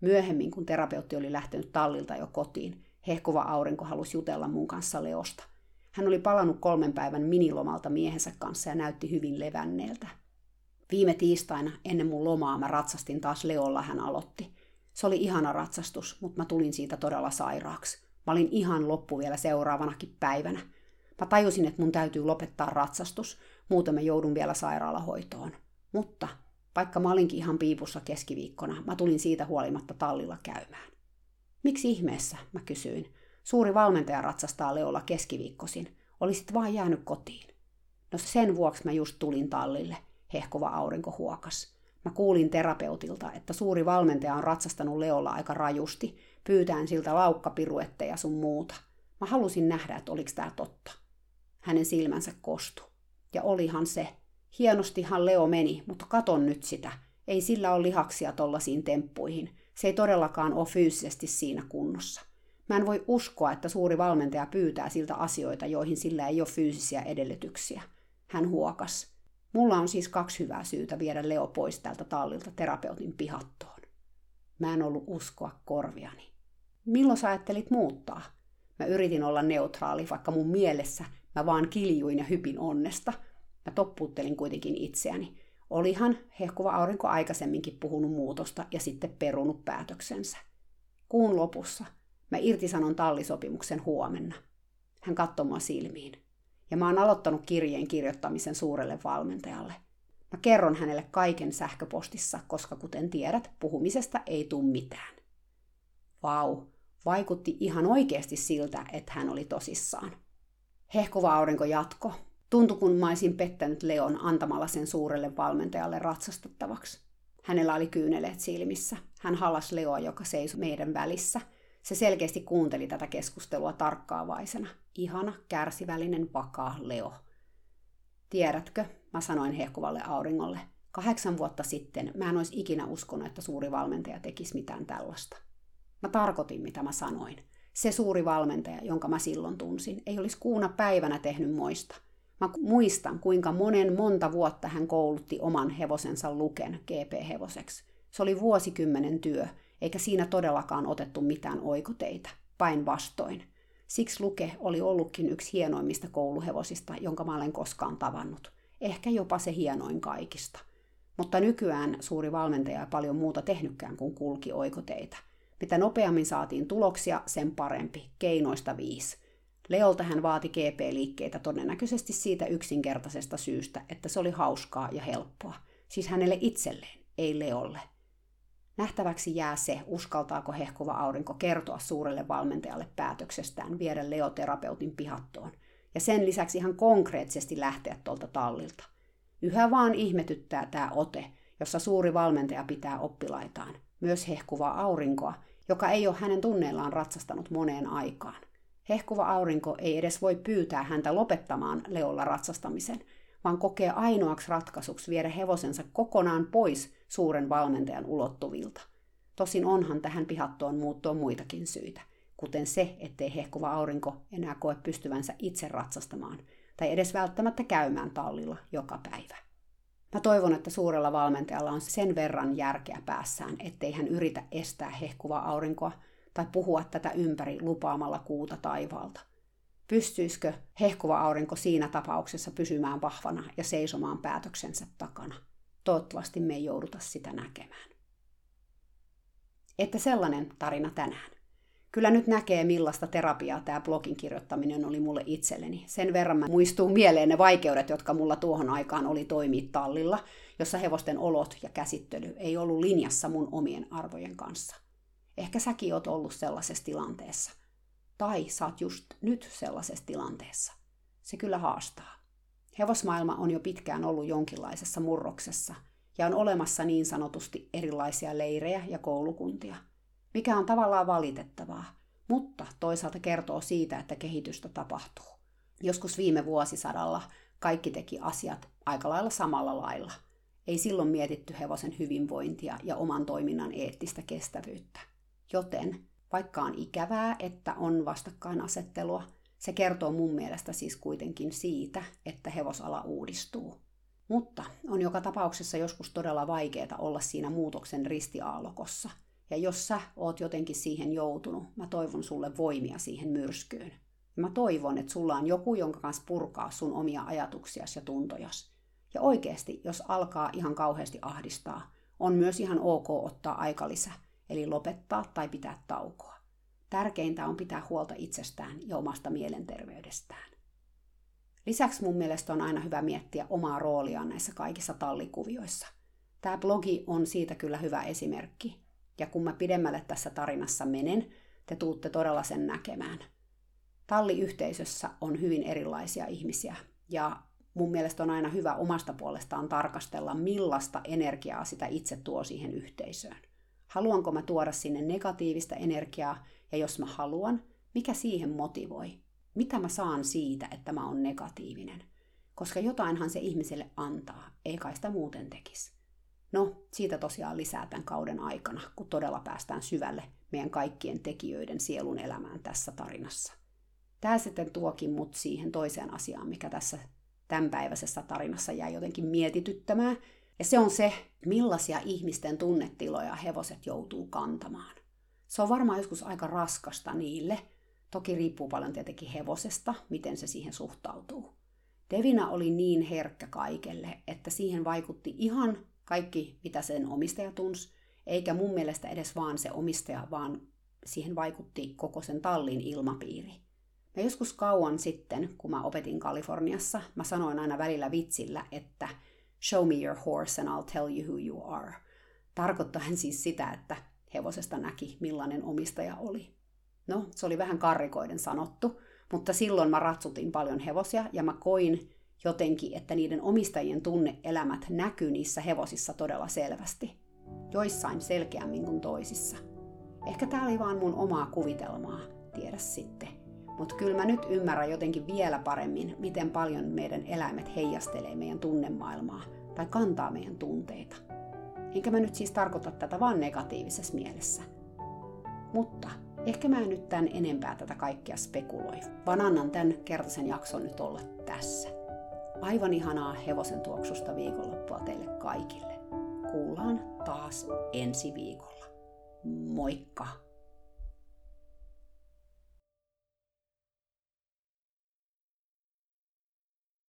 Myöhemmin, kun terapeutti oli lähtenyt tallilta jo kotiin, hehkuva aurinko halusi jutella mun kanssa Leosta. Hän oli palannut kolmen päivän minilomalta miehensä kanssa ja näytti hyvin levänneeltä. Viime tiistaina ennen mun lomaa mä ratsastin taas Leolla, hän aloitti. Se oli ihana ratsastus, mutta mä tulin siitä todella sairaaksi. Mä olin ihan loppu vielä seuraavanakin päivänä. Mä tajusin, että mun täytyy lopettaa ratsastus, muuten mä joudun vielä sairaalahoitoon. Mutta vaikka mä olinkin ihan piipussa keskiviikkona, mä tulin siitä huolimatta tallilla käymään. Miksi ihmeessä, mä kysyin. Suuri valmentaja ratsastaa Leolla keskiviikkosin. Olisit vaan jäänyt kotiin. No sen vuoksi mä just tulin tallille hehkova aurinko huokas. Mä kuulin terapeutilta, että suuri valmentaja on ratsastanut Leolla aika rajusti, pyytään siltä laukkapiruetteja sun muuta. Mä halusin nähdä, että oliks tää totta. Hänen silmänsä kostu. Ja olihan se. Hienostihan Leo meni, mutta katon nyt sitä. Ei sillä ole lihaksia tollasiin temppuihin. Se ei todellakaan ole fyysisesti siinä kunnossa. Mä en voi uskoa, että suuri valmentaja pyytää siltä asioita, joihin sillä ei ole fyysisiä edellytyksiä. Hän huokas. Mulla on siis kaksi hyvää syytä viedä Leo pois tältä tallilta terapeutin pihattoon. Mä en ollut uskoa korviani. Milloin sä ajattelit muuttaa? Mä yritin olla neutraali, vaikka mun mielessä mä vaan kiljuin ja hypin onnesta. Mä toppuuttelin kuitenkin itseäni. Olihan hehkuva aurinko aikaisemminkin puhunut muutosta ja sitten perunut päätöksensä. Kuun lopussa mä irtisanon tallisopimuksen huomenna. Hän katsoi mua silmiin ja mä oon aloittanut kirjeen kirjoittamisen suurelle valmentajalle. Mä kerron hänelle kaiken sähköpostissa, koska kuten tiedät, puhumisesta ei tule mitään. Vau, vaikutti ihan oikeasti siltä, että hän oli tosissaan. Hehkuva aurinko jatko. Tuntui, kun mä olisin pettänyt Leon antamalla sen suurelle valmentajalle ratsastettavaksi. Hänellä oli kyyneleet silmissä. Hän hallas Leoa, joka seisoi meidän välissä – se selkeästi kuunteli tätä keskustelua tarkkaavaisena. Ihana, kärsivällinen, vakaa Leo. Tiedätkö, mä sanoin hehkuvalle auringolle, kahdeksan vuotta sitten mä en olisi ikinä uskonut, että suuri valmentaja tekisi mitään tällaista. Mä tarkoitin, mitä mä sanoin. Se suuri valmentaja, jonka mä silloin tunsin, ei olisi kuuna päivänä tehnyt moista. Mä muistan, kuinka monen monta vuotta hän koulutti oman hevosensa luken GP-hevoseksi. Se oli vuosikymmenen työ, eikä siinä todellakaan otettu mitään oikoteita, päinvastoin. Siksi Luke oli ollutkin yksi hienoimmista kouluhevosista, jonka mä olen koskaan tavannut. Ehkä jopa se hienoin kaikista. Mutta nykyään suuri valmentaja ei paljon muuta tehnytkään kuin kulki oikoteita. Mitä nopeammin saatiin tuloksia, sen parempi. Keinoista viisi. Leolta hän vaati GP-liikkeitä todennäköisesti siitä yksinkertaisesta syystä, että se oli hauskaa ja helppoa. Siis hänelle itselleen, ei Leolle. Nähtäväksi jää se, uskaltaako hehkuva aurinko kertoa suurelle valmentajalle päätöksestään viedä leoterapeutin pihattoon, ja sen lisäksi ihan konkreettisesti lähteä tuolta tallilta. Yhä vaan ihmetyttää tämä ote, jossa suuri valmentaja pitää oppilaitaan, myös hehkuvaa aurinkoa, joka ei ole hänen tunneillaan ratsastanut moneen aikaan. Hehkuva aurinko ei edes voi pyytää häntä lopettamaan Leolla ratsastamisen, vaan kokee ainoaksi ratkaisuksi viedä hevosensa kokonaan pois suuren valmentajan ulottuvilta. Tosin onhan tähän pihattoon muuttoon muitakin syitä, kuten se, ettei hehkuva aurinko enää koe pystyvänsä itse ratsastamaan, tai edes välttämättä käymään tallilla joka päivä. Mä toivon, että suurella valmentajalla on sen verran järkeä päässään, ettei hän yritä estää hehkuvaa aurinkoa tai puhua tätä ympäri lupaamalla kuuta taivaalta. Pystyisikö hehkuva aurinko siinä tapauksessa pysymään vahvana ja seisomaan päätöksensä takana? Toivottavasti me ei jouduta sitä näkemään. Että sellainen tarina tänään. Kyllä nyt näkee, millaista terapiaa tämä blogin kirjoittaminen oli mulle itselleni. Sen verran mä muistuu mieleen ne vaikeudet, jotka mulla tuohon aikaan oli toimia tallilla, jossa hevosten olot ja käsittely ei ollut linjassa mun omien arvojen kanssa. Ehkä säkin oot ollut sellaisessa tilanteessa. Tai saat just nyt sellaisessa tilanteessa. Se kyllä haastaa. Hevosmaailma on jo pitkään ollut jonkinlaisessa murroksessa ja on olemassa niin sanotusti erilaisia leirejä ja koulukuntia, mikä on tavallaan valitettavaa, mutta toisaalta kertoo siitä, että kehitystä tapahtuu. Joskus viime vuosisadalla kaikki teki asiat aika lailla samalla lailla. Ei silloin mietitty hevosen hyvinvointia ja oman toiminnan eettistä kestävyyttä. Joten, vaikka on ikävää, että on vastakkainasettelua, se kertoo mun mielestä siis kuitenkin siitä, että hevosala uudistuu. Mutta on joka tapauksessa joskus todella vaikeaa olla siinä muutoksen ristiaallokossa. Ja jos sä oot jotenkin siihen joutunut, mä toivon sulle voimia siihen myrskyyn. Mä toivon, että sulla on joku, jonka kanssa purkaa sun omia ajatuksiasi ja tuntojas. Ja oikeasti, jos alkaa ihan kauheasti ahdistaa, on myös ihan ok ottaa aikalisä, eli lopettaa tai pitää taukoa. Tärkeintä on pitää huolta itsestään ja omasta mielenterveydestään. Lisäksi mun mielestä on aina hyvä miettiä omaa rooliaan näissä kaikissa tallikuvioissa. Tämä blogi on siitä kyllä hyvä esimerkki. Ja kun mä pidemmälle tässä tarinassa menen, te tuutte todella sen näkemään. Talliyhteisössä on hyvin erilaisia ihmisiä ja mun mielestä on aina hyvä omasta puolestaan tarkastella, millaista energiaa sitä itse tuo siihen yhteisöön. Haluanko mä tuoda sinne negatiivista energiaa ja jos mä haluan, mikä siihen motivoi? Mitä mä saan siitä, että mä oon negatiivinen? Koska jotainhan se ihmiselle antaa, ei kai sitä muuten tekisi. No, siitä tosiaan lisää tämän kauden aikana, kun todella päästään syvälle meidän kaikkien tekijöiden sielun elämään tässä tarinassa. Tämä sitten tuokin mut siihen toiseen asiaan, mikä tässä tämänpäiväisessä tarinassa jäi jotenkin mietityttämään. Ja se on se, millaisia ihmisten tunnetiloja hevoset joutuu kantamaan. Se on varmaan joskus aika raskasta niille. Toki riippuu paljon tietenkin hevosesta, miten se siihen suhtautuu. Devina oli niin herkkä kaikelle, että siihen vaikutti ihan kaikki, mitä sen omistaja tunsi, eikä mun mielestä edes vaan se omistaja, vaan siihen vaikutti koko sen tallin ilmapiiri. Ja joskus kauan sitten, kun mä opetin Kaliforniassa, mä sanoin aina välillä vitsillä, että show me your horse and I'll tell you who you are. Tarkoittaen siis sitä, että hevosesta näki, millainen omistaja oli. No, se oli vähän karrikoiden sanottu, mutta silloin mä ratsutin paljon hevosia ja mä koin jotenkin, että niiden omistajien tunneelämät näkyy niissä hevosissa todella selvästi. Joissain selkeämmin kuin toisissa. Ehkä tää oli vaan mun omaa kuvitelmaa, tiedä sitten. Mutta kyllä mä nyt ymmärrän jotenkin vielä paremmin, miten paljon meidän eläimet heijastelee meidän tunnemaailmaa tai kantaa meidän tunteita. Enkä mä nyt siis tarkoita tätä vaan negatiivisessa mielessä. Mutta ehkä mä en nyt tän enempää tätä kaikkea spekuloi, vaan annan tämän kertaisen jakson nyt olla tässä. Aivan ihanaa hevosen tuoksusta viikonloppua teille kaikille. Kuullaan taas ensi viikolla. Moikka!